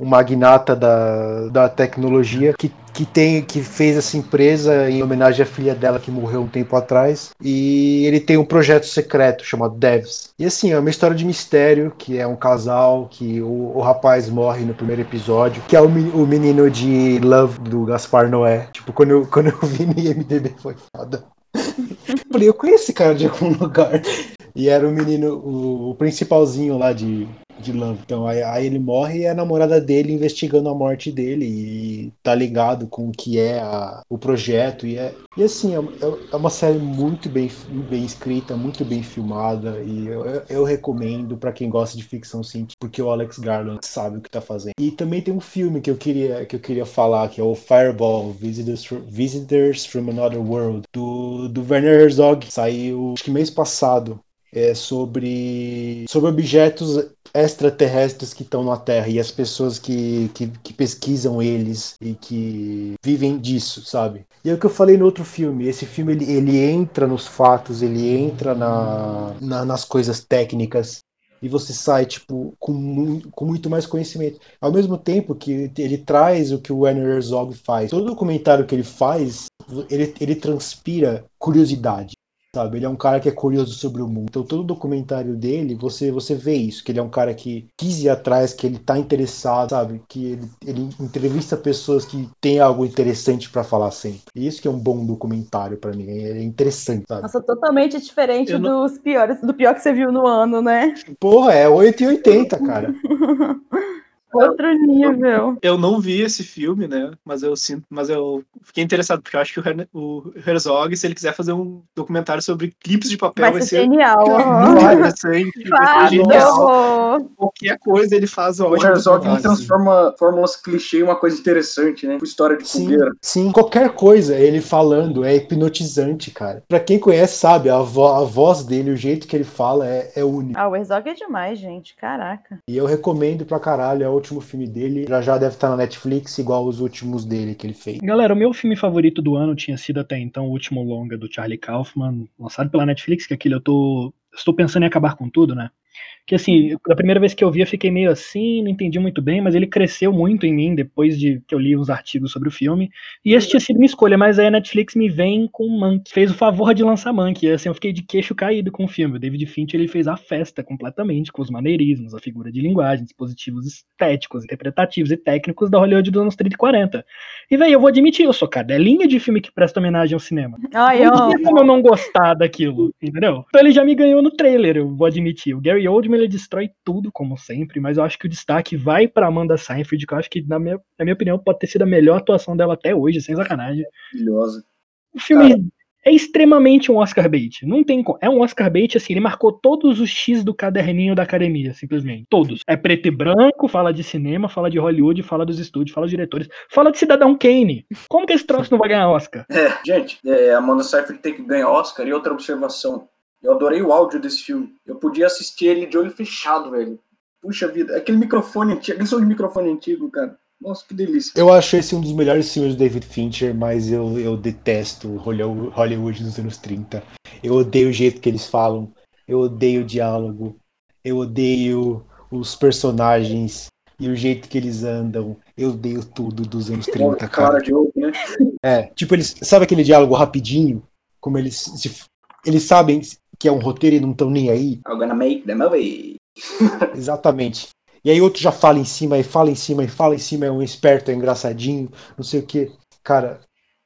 um magnata da, da tecnologia que que tem que fez essa empresa em homenagem à filha dela que morreu um tempo atrás e ele tem um projeto secreto chamado Devs e assim é uma história de mistério que é um casal que o, o rapaz morre no primeiro episódio que é o, o menino de Love do Gaspar Noé tipo quando eu, quando eu vi no IMDb foi foda Falei, eu conheço esse cara de algum lugar. E era o menino, o, o principalzinho lá de, de Love. Então aí, aí ele morre e é a namorada dele investigando a morte dele e tá ligado com o que é a- o projeto. E, é, e assim, é, é uma série muito bem, bem escrita, muito bem filmada. E eu, eu- eu recomendo pra quem gosta de ficção científica, porque o Alex Garland sabe o que tá fazendo. E também tem um filme que eu queria, que eu queria falar, que é o Fireball, Visitors, Visitors from Another World, do, do Werner Herzog. Saiu acho que mês passado. É sobre, sobre objetos extraterrestres que estão na Terra e as pessoas que, que, que pesquisam eles e que vivem disso, sabe? E é o que eu falei no outro filme. Esse filme ele, ele entra nos fatos, ele entra na, na- nas coisas técnicas e você sai tipo com, mu- com muito mais conhecimento. Ao mesmo tempo que ele traz o que o Werner Herzog faz. Todo documentário que ele faz, ele, ele transpira curiosidade. Sabe, ele é um cara que é curioso sobre o mundo. Então, todo documentário dele, você você vê isso, que ele é um cara que quis ir atrás, que ele tá interessado, sabe? Que ele, ele entrevista pessoas que têm algo interessante pra falar sempre. E isso que é um bom documentário pra mim, é interessante, sabe? Nossa, totalmente diferente não- dos piores, do pior que você viu no ano, né? Porra, é 8,80, cara. Outro nível. Eu não vi esse filme, né? Mas eu sinto, mas eu fiquei interessado, porque eu acho que o, Her- o Herzog, se ele quiser fazer um documentário sobre clipes de papel, Vai vai, ser ser genial. interessante, vai ser genial. Claro. Qualquer coisa ele faz O ótimo. Herzog ele transforma fórmulas clichê em uma coisa interessante, né? História de Sim, fogueira. sim, qualquer coisa ele falando é hipnotizante, cara. Pra quem conhece, sabe, a, vo- a voz dele, o jeito que ele fala é, é único. Ah, o Herzog é demais, gente. Caraca. E eu recomendo pra caralho, é o último filme dele. Já já deve estar na Netflix, igual os últimos dele que ele fez. Galera, o meu filme favorito do ano tinha sido até então o último longa do Charlie Kaufman, lançado pela Netflix, que é aquele eu tô. Estou pensando em acabar com tudo, né? Que assim, a primeira vez que eu vi eu fiquei meio assim, não entendi muito bem, mas ele cresceu muito em mim depois de que eu li uns artigos sobre o filme. E esse tinha sido minha escolha, mas aí a Netflix me vem com Monkey. Fez o favor de lançar Monkey. E assim, eu fiquei de queixo caído com o filme. O David Fincher ele fez a festa completamente, com os maneirismos, a figura de linguagem, dispositivos estéticos, interpretativos e técnicos da Hollywood dos anos 30 e 40. E, velho, eu vou admitir, eu sou cadelinha de filme que presta homenagem ao cinema. Ai, Não tinha como eu não gostar daquilo, entendeu? Então ele já me ganhou no trailer, eu vou admitir. O Gary Oldman ele destrói tudo, como sempre, mas eu acho que o destaque vai pra Amanda Seyfried, que eu acho que, na minha, na minha opinião, pode ter sido a melhor atuação dela até hoje, sem sacanagem. Maravilhosa. O filme é extremamente um Oscar bait. Não tem É um Oscar bait, assim, ele marcou todos os X do caderninho da academia, simplesmente. Todos. É preto e branco, fala de cinema, fala de Hollywood, fala dos estúdios, fala dos diretores, fala de Cidadão Kane. Como que esse troço não vai ganhar Oscar? É, gente, é, Amanda Seyfried tem que ganhar Oscar. E outra observação, eu adorei o áudio desse filme. Eu podia assistir ele de olho fechado, velho. Puxa vida, aquele microfone antigo, aquele som de microfone antigo, cara. Nossa, que delícia. Eu acho esse um dos melhores filmes do David Fincher, mas eu, eu detesto Hollywood Hollywood dos anos 30. Eu odeio o jeito que eles falam, eu odeio o diálogo, eu odeio os personagens e o jeito que eles andam. Eu odeio tudo dos anos 30, Clara cara. de ouro, né? É, tipo, eles. Sabe aquele diálogo rapidinho? Como eles. se- eles sabem que é um roteiro e não estão nem aí? I'm gonna make the movie. Exatamente. E aí outro já fala em cima, e fala em cima, e fala em cima, é um esperto, é engraçadinho, não sei o que. Cara,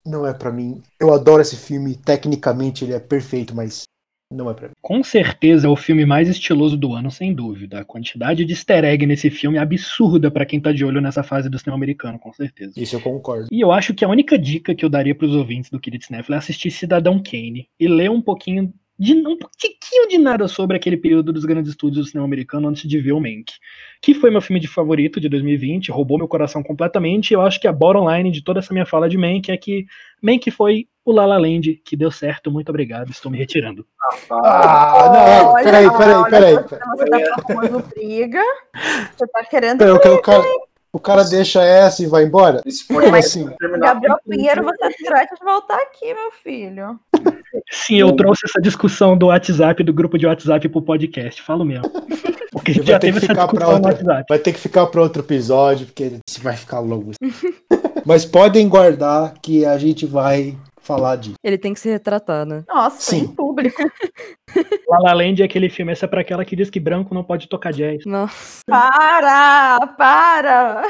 não é pra mim. Eu adoro esse filme, tecnicamente ele é perfeito, mas não é pra mim. Com certeza é o filme mais estiloso do ano, sem dúvida. A quantidade de easter egg nesse filme é absurda pra quem tá de olho nessa fase do cinema americano, com certeza. Isso eu concordo. E eu acho que a única dica que eu daria pros ouvintes do Querido Cinefilo é assistir Cidadão Kane e ler um pouquinho de um pouquinho de nada sobre aquele período dos grandes estúdios do cinema americano antes de ver o Mank, que foi meu filme de favorito de 2020, roubou meu coração completamente. E eu acho que a bottom line de toda essa minha fala de Mank é que Mank foi o La La Land que deu certo. Muito obrigado, estou me retirando. Ah, não, Olha, peraí, peraí, peraí. Você, tá formando briga. Você tá querendo. Peraí, que o cara, o cara deixa essa e vai embora? Esse Como assim? Gabriel Pinheiro, você trata de voltar aqui, meu filho. Sim, eu trouxe essa discussão do WhatsApp, do grupo de WhatsApp pro podcast, falo mesmo. Porque a gente Vai já ter teve que essa ficar discussão no WhatsApp. Vai ter que ficar para outro episódio, porque vai ficar longo. Mas podem guardar que a gente vai falar disso. Ele tem que se retratar, né? Nossa, Sim. em público. La La Land é aquele filme, essa é pra aquela que diz que branco não pode tocar jazz. Nossa. Para! Para!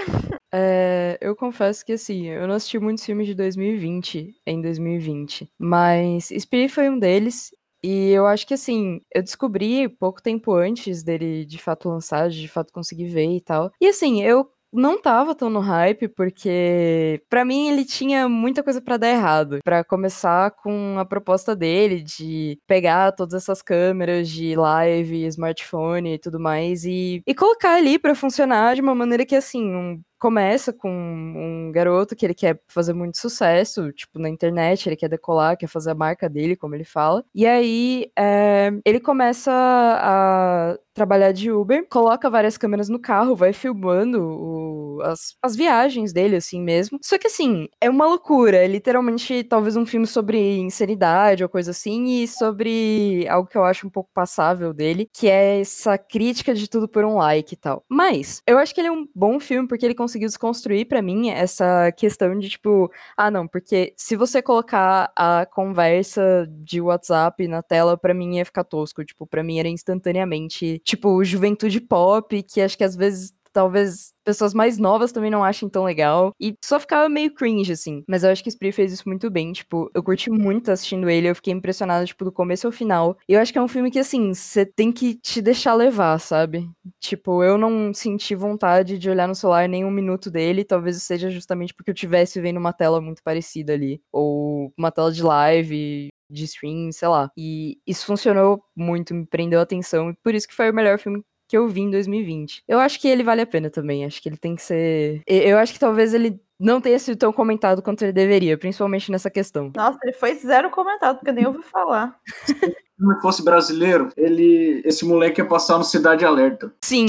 É, eu confesso que assim, eu não assisti muitos filmes de 2020 em 2020, mas Spirit foi um deles. E eu acho que assim, eu descobri pouco tempo antes dele de fato lançar, de fato conseguir ver e tal. E assim, eu não tava tão no hype porque pra mim ele tinha muita coisa pra dar errado. Pra começar com a proposta dele de pegar todas essas câmeras de live, smartphone e tudo mais e, e colocar ali pra funcionar de uma maneira que assim, um começa com um garoto que ele quer fazer muito sucesso, tipo, na internet, ele quer decolar, quer fazer a marca dele, como ele fala. E aí, é, ele começa a trabalhar de Uber, coloca várias câmeras no carro, vai filmando o- as, as viagens dele, assim mesmo. Só que, assim, é uma loucura. É literalmente, talvez, um filme sobre insanidade ou coisa assim, e sobre algo que eu acho um pouco passável dele, que é essa crítica de tudo por um like e tal. Mas, eu acho que ele é um bom filme porque ele conseguiu desconstruir pra mim essa questão de, tipo, ah, não, porque se você colocar a conversa de WhatsApp na tela, pra mim ia ficar tosco. Tipo, pra mim era instantaneamente, tipo, juventude pop, que acho que às vezes. Talvez pessoas mais novas também não achem tão legal. E só ficava meio cringe, assim. Mas eu acho que Spree fez isso muito bem. Tipo, eu curti muito assistindo ele. Eu fiquei impressionada, tipo, do começo ao final. E eu acho que é um filme que, assim, você tem que te deixar levar, sabe? Tipo, eu não senti vontade de olhar no celular nem um minuto dele. Talvez seja justamente porque eu tivesse vendo uma tela muito parecida ali. Ou uma tela de live, de stream, sei lá. E isso funcionou muito, me prendeu a atenção. E por isso que foi o melhor filme que eu vi em 2020. Eu acho que ele vale a pena também. Acho que ele tem que ser. Eu acho que talvez ele não tenha sido tão comentado quanto ele deveria, principalmente nessa questão. Nossa, ele foi zero comentado, porque eu nem ouvi falar. Se ele fosse brasileiro, ele, esse moleque ia passar no Cidade Alerta. Sim,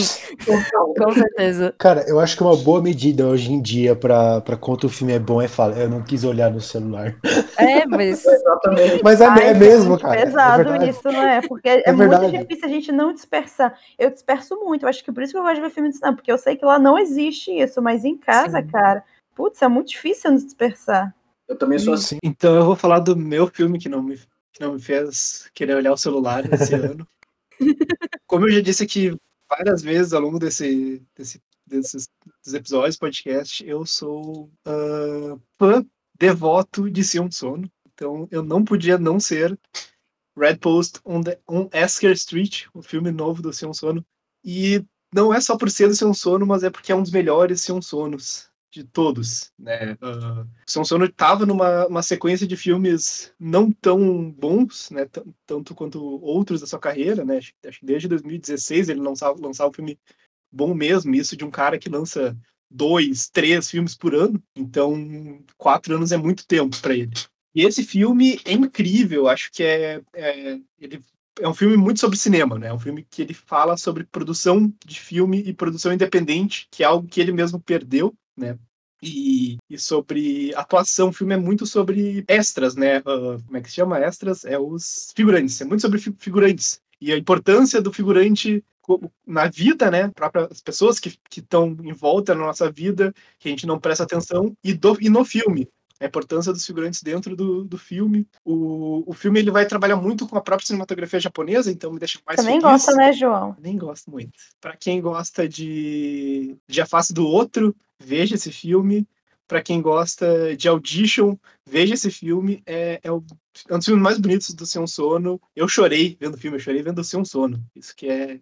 com certeza. Cara, eu acho que uma boa medida hoje em dia pra, pra quanto o filme é bom é falar, eu não quis olhar no celular. É, mas. Exatamente. Mas é, Ai, é mesmo, gente, cara. é pesado verdade. isso, não é? Porque é, É muito difícil a gente não dispersar. Eu disperso muito, eu acho que por isso que eu gosto de ver filme de cinema, porque eu sei que lá não existe isso, mas em casa, Sim. cara, putz, é muito difícil não dispersar. Eu também sou assim. Sim. Então eu vou falar do meu filme que não me, que não me fez querer olhar o celular esse ano. Como eu já disse aqui várias vezes ao longo desse, desse, desses, dos episódios podcast, eu sou ah, fã devoto de Sion Sono. Então eu não podia não ser Red Post on, the, on Esker Street, o filme novo do Sion Sono. E não é só por ser do Sion Sono, mas é porque é um dos melhores Sion Sonos de todos, né? Uh, São Sono estava numa uma sequência de filmes não tão bons, né? T tanto quanto outros da sua carreira, né? Acho, acho que desde 2016 ele lançava, lançava um filme bom mesmo, isso de um cara que lança dois, três filmes por ano, então quatro anos é muito tempo para ele. E esse filme é incrível, acho que é, é, ele é um filme muito sobre cinema, né? É um filme que ele fala sobre produção de filme e produção independente, que é algo que ele mesmo perdeu, né? E, e sobre atuação, o filme é muito sobre extras, né? Uh, como é que se chama? Extras é os figurantes, é muito sobre figurantes. E a importância do figurante na vida, né? As pessoas que estão em volta na nossa vida, que a gente não presta atenção, e, do, e no filme a importância dos figurantes dentro do, do filme. O, o filme ele vai trabalhar muito com a própria cinematografia japonesa, então me deixa mais Você nem gosta, né, João? Nem gosto muito. Para quem gosta de, de A Face do Outro, veja esse filme. Para quem gosta de Audition, veja esse filme. É, é, é um dos filmes mais bonitos do Ser um Sono. Eu chorei vendo o filme, eu chorei vendo o Ser um Sono. Isso que é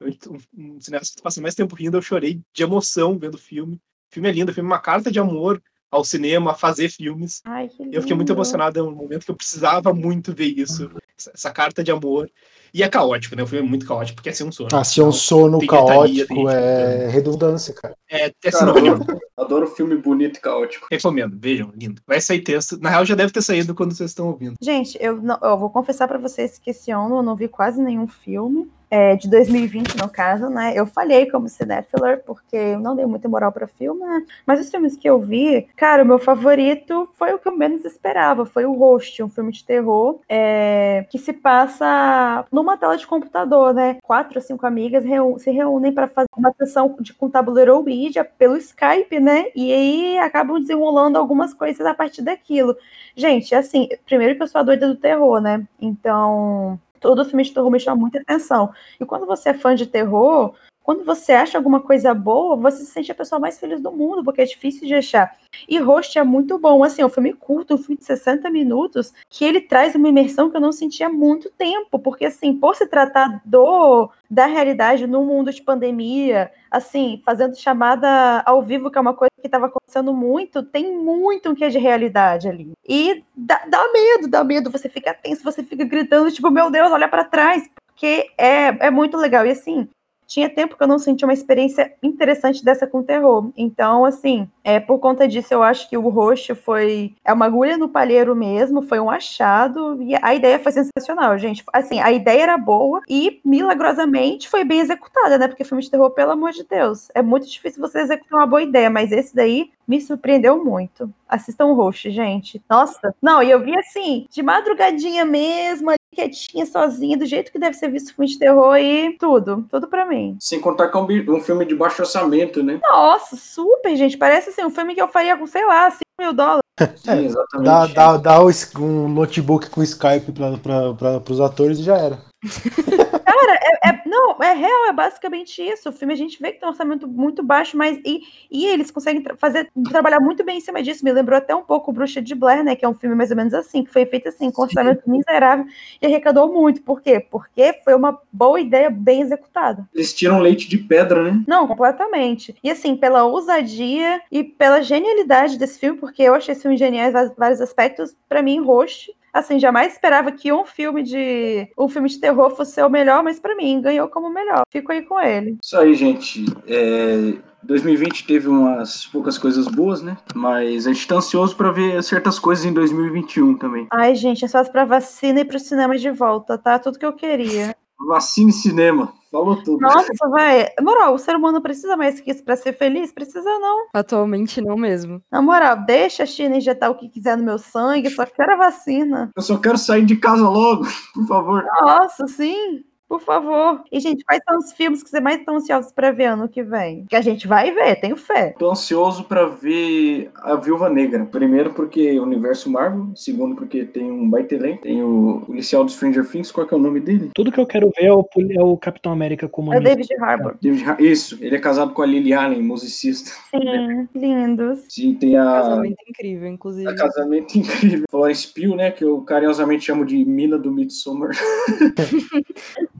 um, um cineasta que passa mais tempo rindo, eu chorei de emoção vendo o filme. O filme é lindo, o filme é uma carta de amor ao cinema, a fazer filmes. Ai, eu fiquei muito emocionado, é um momento que eu precisava muito ver isso, essa, carta de amor. E é caótico, né? O filme é muito caótico, porque é ser um sono. Ah, ser um sono caótico é redundância, cara. É, é sinônimo. Adoro filme bonito e caótico. Recomendo, vejam, lindo. Vai sair texto. Na real, já deve ter saído quando vocês estão ouvindo. Gente, eu, não, eu vou confessar para vocês que esse ano eu não vi quase nenhum filme é, de 2020, no caso, né? Eu falhei como cinéfila, porque eu não dei muita moral para filme, né? Mas os filmes que eu vi, cara, o meu favorito foi o que eu menos esperava, foi o Host, um filme de terror é, que se passa numa tela de computador, né? Quatro ou cinco amigas se reúnem para fazer uma sessão de com tabuleiro Ouija pelo Skype, né? E aí acabam desenrolando algumas coisas a partir daquilo. Gente, assim, primeiro que eu sou a doida do terror, né? Então, todo filme de terror me chama muita atenção. E quando você é fã de terror, quando você acha alguma coisa boa, você se sente a pessoa mais feliz do mundo, porque é difícil de achar. E Host é muito bom, assim, é um filme curto, um filme de 60 minutos, que ele traz uma imersão que eu não sentia há muito tempo, porque, assim, por se tratar do da realidade no mundo de pandemia, assim, fazendo chamada ao vivo, que é uma coisa que estava acontecendo muito, tem muito um que é de realidade ali. E dá, dá medo, dá medo, você fica tenso, você fica gritando, tipo, meu Deus, olha para trás, porque é, é muito legal. E assim, tinha tempo que eu não sentia uma experiência interessante dessa com terror. Então, assim, é, por conta disso, eu acho que o roxo foi. É uma agulha no palheiro mesmo, foi um achado. E a ideia foi sensacional, gente. Assim, a ideia era boa e, milagrosamente, foi bem executada, né? Porque filme de terror, pelo amor de Deus, é muito difícil você executar uma boa ideia, mas esse daí me surpreendeu muito. Assistam o roxo, gente. Nossa. Não, e eu vi assim, de madrugadinha mesmo, quietinha, sozinha, do jeito que deve ser visto filme de terror e tudo. Tudo para mim. Sem contar que é um, um, filme de baixo orçamento, né? Nossa, super, gente. Parece assim, um filme que eu faria com, sei lá, 5 mil dólares. Sim, exatamente. Dá, dá, dá um notebook com Skype para os atores e já era. Cara, é, é, não, é real, é basicamente isso. O filme a gente vê que tem um orçamento muito baixo, mas e, e eles conseguem fazer, trabalhar muito bem em cima disso. Me lembrou até um pouco Bruxa de Blair, né? Que é um filme mais ou menos assim, que foi feito assim, com orçamento Sim. miserável e arrecadou muito. Por quê? Porque foi uma boa ideia bem executada. Eles tiram leite de pedra, né? Não, completamente. E assim, pela ousadia e pela genialidade desse filme, porque eu achei esse filme genial em vários aspectos, para mim, Roche assim, jamais esperava que um filme de um filme de terror fosse o melhor, mas para mim ganhou como melhor. Fico aí com ele. Isso aí, gente. É... 2020 teve umas poucas coisas boas, né? Mas a gente tá ansioso para ver certas coisas em 2021 também. Ai, gente, é só pra vacina e pro cinema de volta, tá? Tudo que eu queria. Vacina e cinema. Falou tudo. Nossa, vai. Moral, o ser humano precisa mais que isso pra ser feliz? Precisa não. Atualmente não mesmo. Na moral, deixa a China injetar o que quiser no meu sangue, só quero a vacina. Eu só quero sair de casa logo, por favor. Nossa, sim. Por favor. E, gente, quais são os filmes que você mais estão ansiosos para ver ano que vem? Que a gente vai ver, tenho fé. Tô ansioso para ver a Viúva Negra. Primeiro porque o universo Marvel, segundo porque tem um baita elenco, tem o policial do Stranger Things, qual que é o nome dele? Tudo que eu quero ver é o, é o Capitão América como É o David Harbour. David Har Isso, ele é casado com a Lily Allen, musicista. Sim, lindos. Sim, tem a... Casamento incrível, inclusive. A casamento incrível. Florence Pugh, né, que eu carinhosamente chamo de Mina do Midsommar.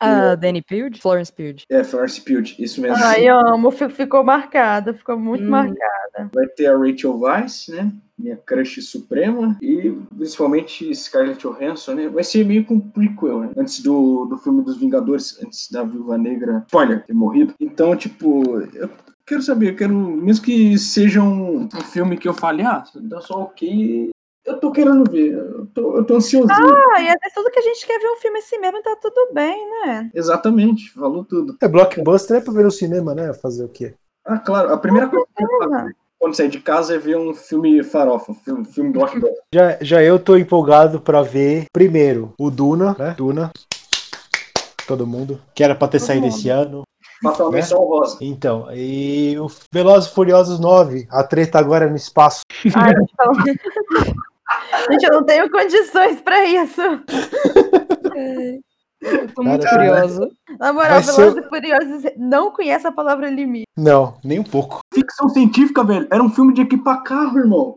A Danny Pugh? Florence Pugh. É, Florence Pugh, isso mesmo. Ai, amo, fi- ficou marcada, ficou muito Hum. marcada. Vai ter a Rachel Weisz, né? Minha crush suprema. E principalmente Scarlett Johansson, né? Vai ser meio que um prequel, né? Antes do, do filme dos Vingadores, antes da Viúva Negra, spoiler, ter morrido. Então, tipo, eu quero saber, eu quero, mesmo que seja um, um filme que eu fale, ah, dá só ok. Eu tô querendo ver, eu tô, eu tô ansiosinho. Ah, e até tudo que a gente quer ver um filme assim mesmo, tá tudo bem, né? Exatamente, falou tudo. É blockbuster é pra ver no cinema, né? Fazer o quê? Ah, claro, a primeira coisa que eu fazer quando sair de casa é ver um filme farofa, um filme, filme blockbuster. Já, já eu tô empolgado pra ver primeiro o Duna, né? Duna. Todo mundo. Que era pra ter Todo saído mundo. esse ano. Uma Né? menção rosa. Então, e o Velozes e Furiosos 9, a treta agora é no espaço. Ai, então... Gente, eu não tenho condições pra isso. Eu tô muito Cara, curiosa. Na moral, ser- e Furiosos não conhece a palavra limite. Não, nem um pouco. Ficção científica, velho. Era um filme de equipar carro, irmão.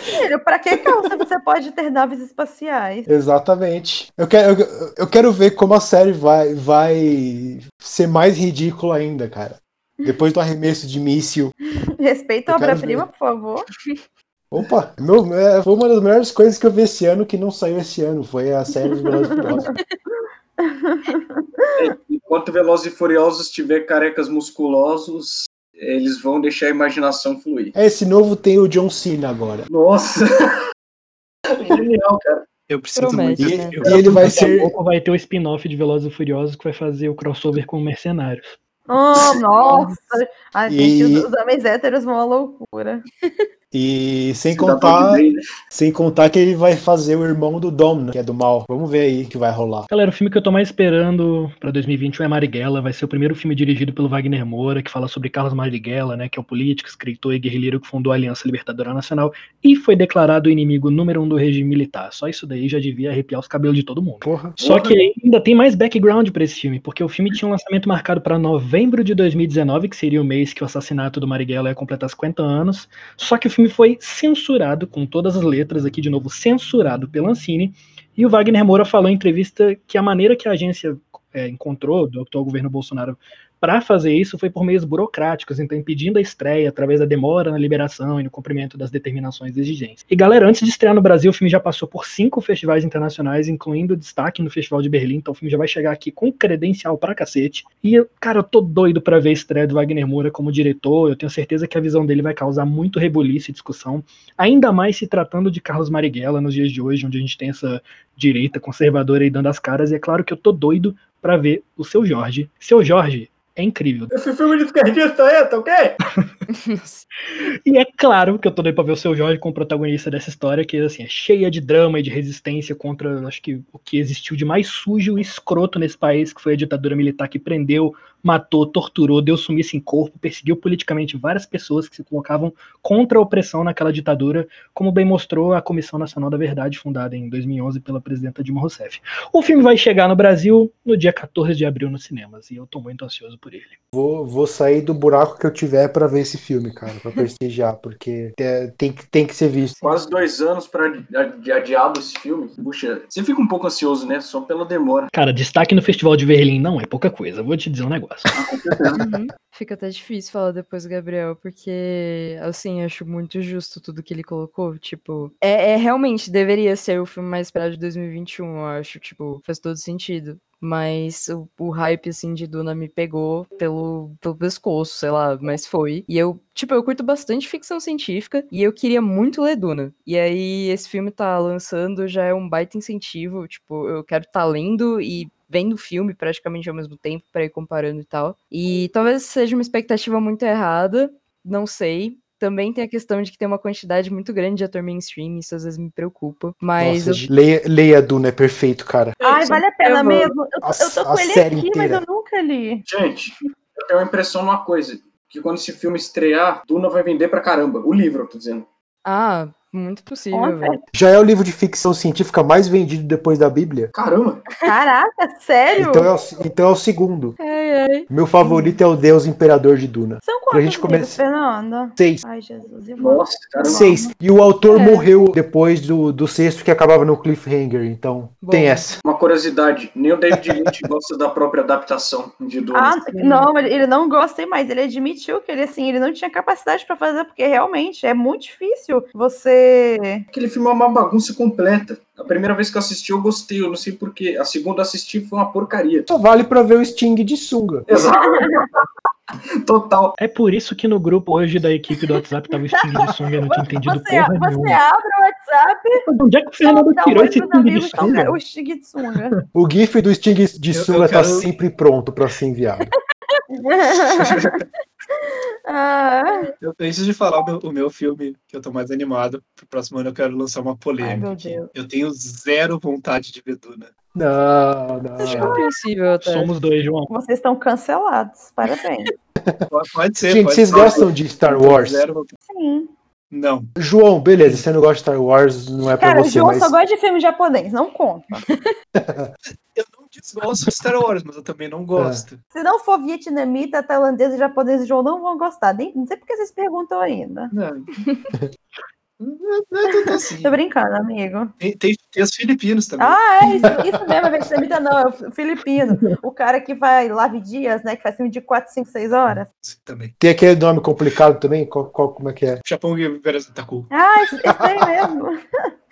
Filho, pra que carro se você pode ter naves espaciais? Exatamente. Eu quero, eu, eu quero ver como a série vai, vai ser mais ridícula ainda, cara. Depois do arremesso de míssil. Respeita a obra-prima, por favor. Opa, meu, é, foi uma das melhores coisas que eu vi esse ano que não saiu esse ano. Foi a série dos Velozes e Furiosos. Enquanto Velozes e Furiosos tiver carecas musculosos, eles vão deixar a imaginação fluir. É, Esse novo tem o John Cena agora. Nossa! Genial, cara. Eu preciso Promete, muito. né? E ele vai Daqui a ser. pouco vai ter o spin-off de Velozes e Furiosos que vai fazer o crossover com Mercenários. Oh, nossa! A gente, E- os, os homens héteros vão à loucura. E sem Cidadão contar, bem, né? sem contar que ele vai fazer o irmão do Dom, né, que é do mal. Vamos ver aí o que vai rolar. Galera, o filme que eu tô mais esperando pra 2021 é Marighella. Vai ser o primeiro filme dirigido pelo Wagner Moura, que fala sobre Carlos Marighella, né, que é o político, escritor e guerrilheiro que fundou a Aliança Libertadora Nacional e foi declarado o inimigo número um do regime militar. Só isso daí já devia arrepiar os cabelos de todo mundo. Porra. Só que ainda tem mais background pra esse filme, porque o filme tinha um lançamento marcado pra novembro de 2019, que seria o mês que o assassinato do Marighella ia completar 50 anos. Só que o filme foi censurado, com todas as letras aqui de novo, censurado pela Ancine. E o Wagner Moura falou em entrevista que a maneira que a agência é, encontrou do atual governo Bolsonaro para fazer isso foi por meios burocráticos, então impedindo a estreia através da demora na liberação e no cumprimento das determinações exigentes. E galera, antes de estrear no Brasil, o filme já passou por cinco festivais internacionais, incluindo destaque no Festival de Berlim, então o filme já vai chegar aqui com credencial pra cacete. E, cara, eu tô doido pra ver a estreia do Wagner Moura como diretor, eu tenho certeza que a visão dele vai causar muito rebuliço e discussão, ainda mais se tratando de Carlos Marighella nos dias de hoje, onde a gente tem essa direita conservadora aí dando as caras, e é claro que eu tô doido pra ver o Seu Jorge. Seu Jorge é incrível. Fui filme de esquerdista, é, tá ok? E é claro que eu tô doido pra ver o Seu Jorge como protagonista dessa história, que assim, é cheia de drama e de resistência contra, acho que, o que existiu de mais sujo e escroto nesse país, que foi a ditadura militar que prendeu, matou, torturou, deu sumiço em corpo, perseguiu politicamente várias pessoas que se colocavam contra a opressão naquela ditadura, como bem mostrou a Comissão Nacional da Verdade, fundada em 2011 pela presidenta Dilma Rousseff. O filme vai chegar no Brasil no dia 14 de abril nos cinemas, e eu tô muito ansioso por ele. Vou, vou sair do buraco que eu tiver pra ver esse filme, cara, pra prestigiar, porque é, tem, que- tem que ser visto. Quase dois anos pra de adiado esse filme. Puxa, você fica um pouco ansioso, né? Só pela demora. Cara, destaque no Festival de Berlim não é pouca coisa, vou te dizer um negócio. Uhum. Fica até difícil falar depois, Gabriel, porque, assim, acho muito justo tudo que ele colocou. Tipo, é, é realmente deveria ser o filme mais esperado de 2021, eu acho. Tipo, faz todo sentido. Mas o, o hype, assim, de Duna me pegou pelo, pelo pescoço, sei lá, mas foi. E eu, tipo, eu curto bastante ficção científica e eu queria muito ler Duna. E aí, esse filme tá lançando já é um baita incentivo. Tipo, eu quero tá lendo e vendo o filme praticamente ao mesmo tempo para ir comparando e tal. E talvez seja uma expectativa muito errada, não sei. Também tem a questão de que tem uma quantidade muito grande de ator mainstream, isso às vezes me preocupa. Mas Nossa, eu- leia, leia Duna, é perfeito, cara. Ai, vale a pena Eu vou- mesmo. Eu, tô- eu tô A- com a ele série aqui, mas inteira. eu nunca li. Gente, eu tenho a impressão numa coisa. Que quando esse filme estrear, Duna vai vender pra caramba. O livro, eu tô dizendo. Ah, Muito possível, velho. Já é o livro de ficção científica mais vendido depois da Bíblia. Caramba! Caraca, sério? Então é o, então é o segundo. Ai, ai. Meu favorito é o Deus Imperador de Duna. São pra quantos gente livros, começar- Fernanda? Seis. Ai, Jesus. E vamos. Nossa, caramba. Seis. E o autor É. morreu depois do, do sexto que acabava no cliffhanger. Então Bom. tem essa. Uma curiosidade, nem o David Lynch gosta da própria adaptação de Duna. Ah, não, ele não gosta mais. Ele admitiu que ele assim, ele não tinha capacidade pra fazer, porque realmente é muito difícil você. Aquele filme é uma bagunça completa. A primeira vez que eu assisti eu gostei, eu não sei porquê. A segunda eu assisti foi uma porcaria. Só vale pra ver o Sting de sunga. Exato. Total. É por isso que no grupo hoje da equipe do WhatsApp tava o Sting de sunga, eu não tinha entendido Você, porra você nenhuma. abre o WhatsApp, Onde é que o Fernando tirou esse Sting de sunga? o Stig de sunga. O GIF do Sting de Eu- eu sunga tá quero- sempre pronto pra ser enviado. ah, Eu, antes de falar o meu, o meu filme que eu tô mais animado, pro próximo ano eu quero lançar uma polêmica. Ai. Eu tenho zero vontade de ver Duna. Não, Acho não. compreensível até. Somos dois, João. vocês estão cancelados. Parabéns. Pode, ser. Gente, pode vocês ser. gostam de Star Wars? Zero. Sim. Não. João, beleza, você não gosta de Star Wars, não é pra Cara, o você, João mas. só gosta de filme japonês, não conta. Eu não desgosto de Star Wars, mas eu também não gosto. Se não for vietnamita, tailandês e japonês, o João não vão gostar. Nem, não sei porque vocês perguntam ainda. Não. Não é tanto assim. Tô brincando, amigo. Tem, tem, tem os filipinos também. Ah, é isso, isso mesmo, vietnamita não, é o filipino. O cara que vai Lave Dias, né? Que faz filme de 4, 5, 6 horas. Também. Tem aquele nome complicado também? Qual, qual- como é que é? Japão e Taku. Ah, isso, isso aí mesmo.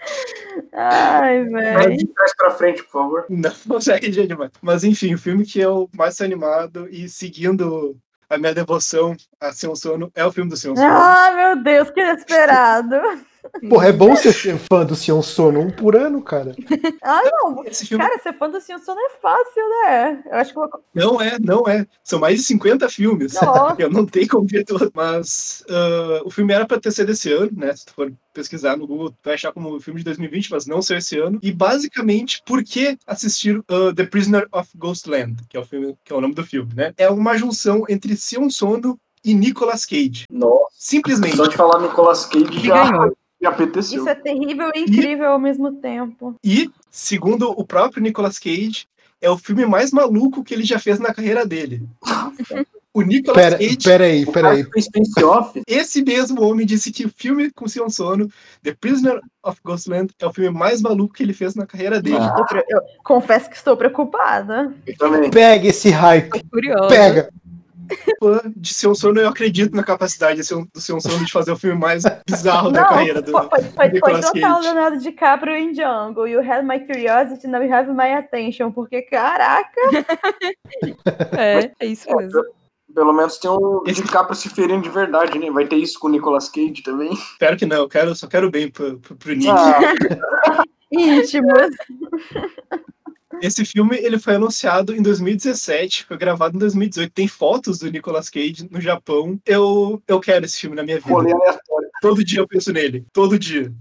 Ai, velho. de trás pra frente, por favor. Não consegue de demais. Mas enfim, o filme que eu mais sou animado e seguindo a minha devoção a Sion Sono é o filme do Sion Sono. Ah, meu Deus, que inesperado. Porra, é bom você ser fã do Sion Sono, um por ano, cara. Ah, não. Esse filme Cara, ser fã do Sion Sono é fácil, né? Eu acho que eu não é, não é. São mais de 50 filmes. Nossa. Eu não tenho como ver tudo. Mas ah, o filme era pra ter sido esse ano, né? Se tu for pesquisar no Google, tu vai achar como filme de 2020, mas não saiu esse ano. E basicamente, por que assistir ah, The Prisoner of Ghostland, que é o filme, que é o nome do filme, né? É uma junção entre Sion Sono e Nicolas Cage. Nossa, Simplesmente. só de falar Nicolas Cage Que já, ganhou. Apeteceu. Isso é terrível e incrível ao mesmo tempo. E, segundo o próprio Nicolas Cage, é o filme mais maluco que ele já fez na carreira dele. O Nicolas Pera, Cage, pera aí, O pera cara aí. que fez Face Off, esse mesmo homem disse que o filme com Sion Sono, The Prisoner of Ghostland, é o filme mais maluco que ele fez na carreira dele. Ah. Eu, eu confesso que estou preocupada. eu também. Pega esse hype, Curioso. pega. Fã de Sion Sono, eu acredito na capacidade do Sion Sono de fazer o filme mais bizarro da Não, carreira do foi, foi, foi, total Cage. Leonardo DiCaprio em Django. You have my curiosity, now you have my attention. Porque, caraca, É, é isso mesmo. Pelo menos tem um Esse- DiCaprio se ferindo de verdade, né? Vai ter isso com o Nicolas Cage também. Espero que não, eu quero, só quero bem pro, pro, pro Nick. Ah, íntimos. Esse filme ele foi anunciado em 2017, foi gravado em 2018. Tem fotos do Nicolas Cage no Japão. Eu, eu quero esse filme na minha vida. Todo dia eu penso nele. Todo dia.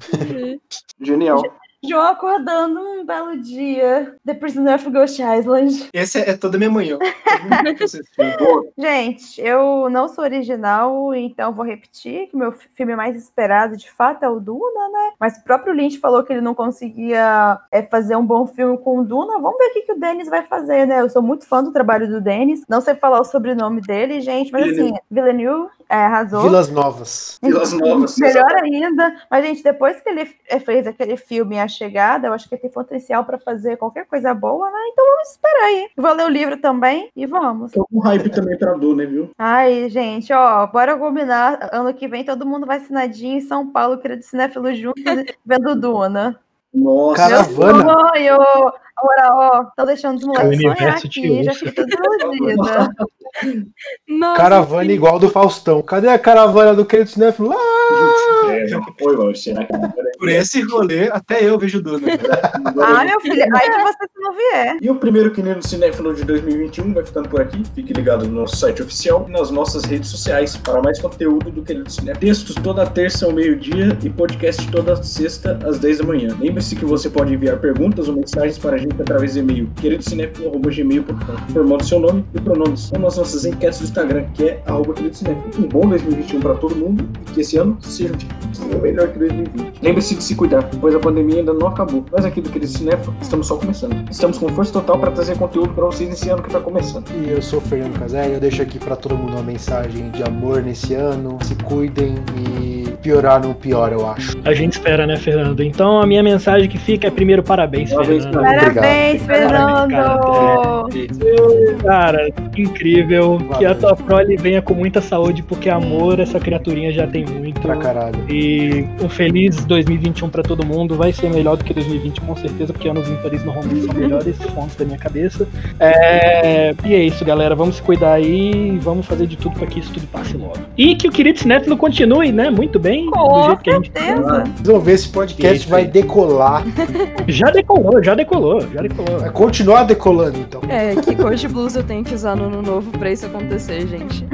Genial. João acordando um belo dia. The Prisoner of Ghost Island. Esse é, é toda minha manhã. Gente, eu não sou original, então vou repetir que meu filme mais esperado de fato é o Duna, né? Mas o próprio Lynch falou que ele não conseguia é, fazer um bom filme com o Duna. Vamos ver o que, que o Denis vai fazer, né? Eu sou muito fã do trabalho do Denis. Não sei falar o sobrenome dele, gente, mas assim, Villeneuve é, arrasou. Vilas Novas. Vilas Novas. Melhor ainda. Mas, gente, depois que ele fez aquele filme A Chegada, eu acho que ele tem potencial pra fazer qualquer coisa boa, né? Então vamos esperar aí. Vou ler o livro também e vamos. Tô com hype também pra Duna, viu? Ai, gente, ó, bora combinar. Ano que vem todo mundo vacinadinho em São Paulo, querido cinéfilo junto, vendo Duna. Nossa. Caravana. Meu sonho! Agora, ó, tô deixando os moleques sonhar aqui, já fiquei toda iludida. Nossa, Caravana sim. igual do Faustão. Cadê a caravana do querido cinéfilo? Ah! É, que... Por esse rolê, até eu vejo Duna. Ah, meu filho, aí de você se não vier. E o primeiro Quinino Cinéfilo de 2021 vai ficando por aqui. Fique ligado no nosso site oficial e nas nossas redes sociais para mais conteúdo do Querido Cinéfilo. Textos toda terça ao meio-dia e podcast toda sexta às 10 da manhã. Lembre-se que você pode enviar perguntas ou mensagens para a gente através do e-mail queridocinéfilo.gmail.com informando seu nome e pronomes ou nas nossas enquetes do Instagram, que é arroba Querido Cinéfilo. Um bom 2021 para todo mundo e que esse ano seja o melhor que 2020. Lembre-se de se cuidar, pois a pandemia ainda não acabou. Nós aqui do Querido Cinéfilo estamos só começando. Estamos com força total para trazer conteúdo para vocês nesse ano que está começando. E eu sou o Fernando Casé e eu deixo aqui para todo mundo uma mensagem de amor nesse ano. Se cuidem e piorar não piora, eu acho. A gente espera, né, Fernando? Então a minha mensagem que fica é primeiro parabéns, Parabéns, Fernando. Parabéns, Parabéns, Fernando! Cara, incrível. Que a Valeu. tua prole venha com muita saúde, porque amor essa criaturinha já tem muito. Pra caralho. E um feliz 2021 pra todo mundo. Vai ser melhor do que 2020, com certeza, porque anos ímpares normalmente são melhores fontes da minha cabeça. É, E é isso, galera. Vamos se cuidar aí. Vamos fazer de tudo pra que isso tudo passe logo. E que o querido Cinéfilo continue, né? Muito bem. do Com jeito que a gente certeza! Vocês vão ver esse podcast Isso vai decolar. Já decolou, já decolou, já decolou. Vai continuar decolando, então. É, que cor de blusa eu tenho que usar no ano novo pra isso acontecer, gente?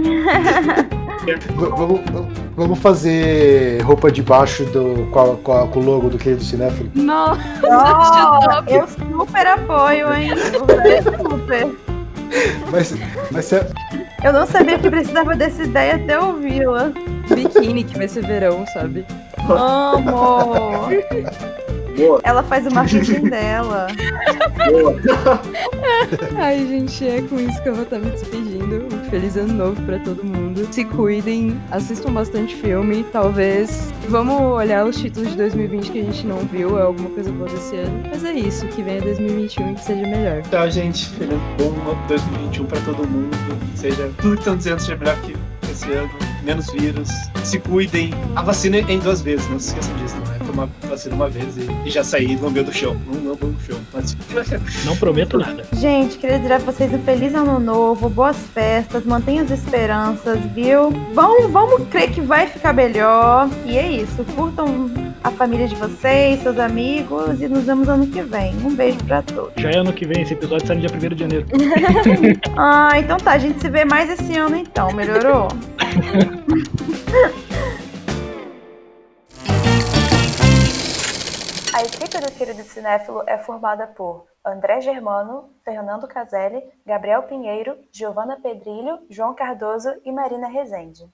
Vamos, vamos fazer roupa de baixo do, com, a- com a- com o logo do querido cinéfilo. Nossa, Ó, eu super apoio, hein? Super. Mas, mas se- Eu não sabia que precisava dessa ideia até ouvi-la. biquíni que vai ser verão, sabe? Amo! Boa, Ela faz o marketing dela. boa. Ai, gente, é com isso que eu vou estar me despedindo. Um feliz ano novo pra todo mundo. Se cuidem, assistam bastante filme. Talvez vamos olhar os títulos de 2020 que a gente não viu, é alguma coisa boa desse ano. Mas é isso, que venha 2021 e que seja melhor. Tá, gente. Feliz bom ano 2021 pra todo mundo. Seja tudo que estão dizendo seja melhor que esse ano. Menos vírus. Se cuidem. A vacina em duas vezes, não se esqueçam disso, não Tomar vacina uma vez e, e já lambeu do chão. Não lambeu do chão. Mas... Não prometo nada. Gente, queria desejar pra vocês um feliz ano novo, boas festas, mantenham as esperanças, viu? Vamos, vamos crer que vai ficar melhor. E é isso. Curtam a família de vocês, seus amigos e nos vemos ano que vem. Um beijo pra todos. Já é ano que vem, esse episódio sai no dia 1 de janeiro. Ah, então tá. A gente se vê mais esse ano então. Melhorou? A equipe do Querido Cinéfilo é formada por André Germano, Fernando Caselli, Gabriel Pinheiro, Giovana Pedrilho, João Cardoso e Marina Rezende.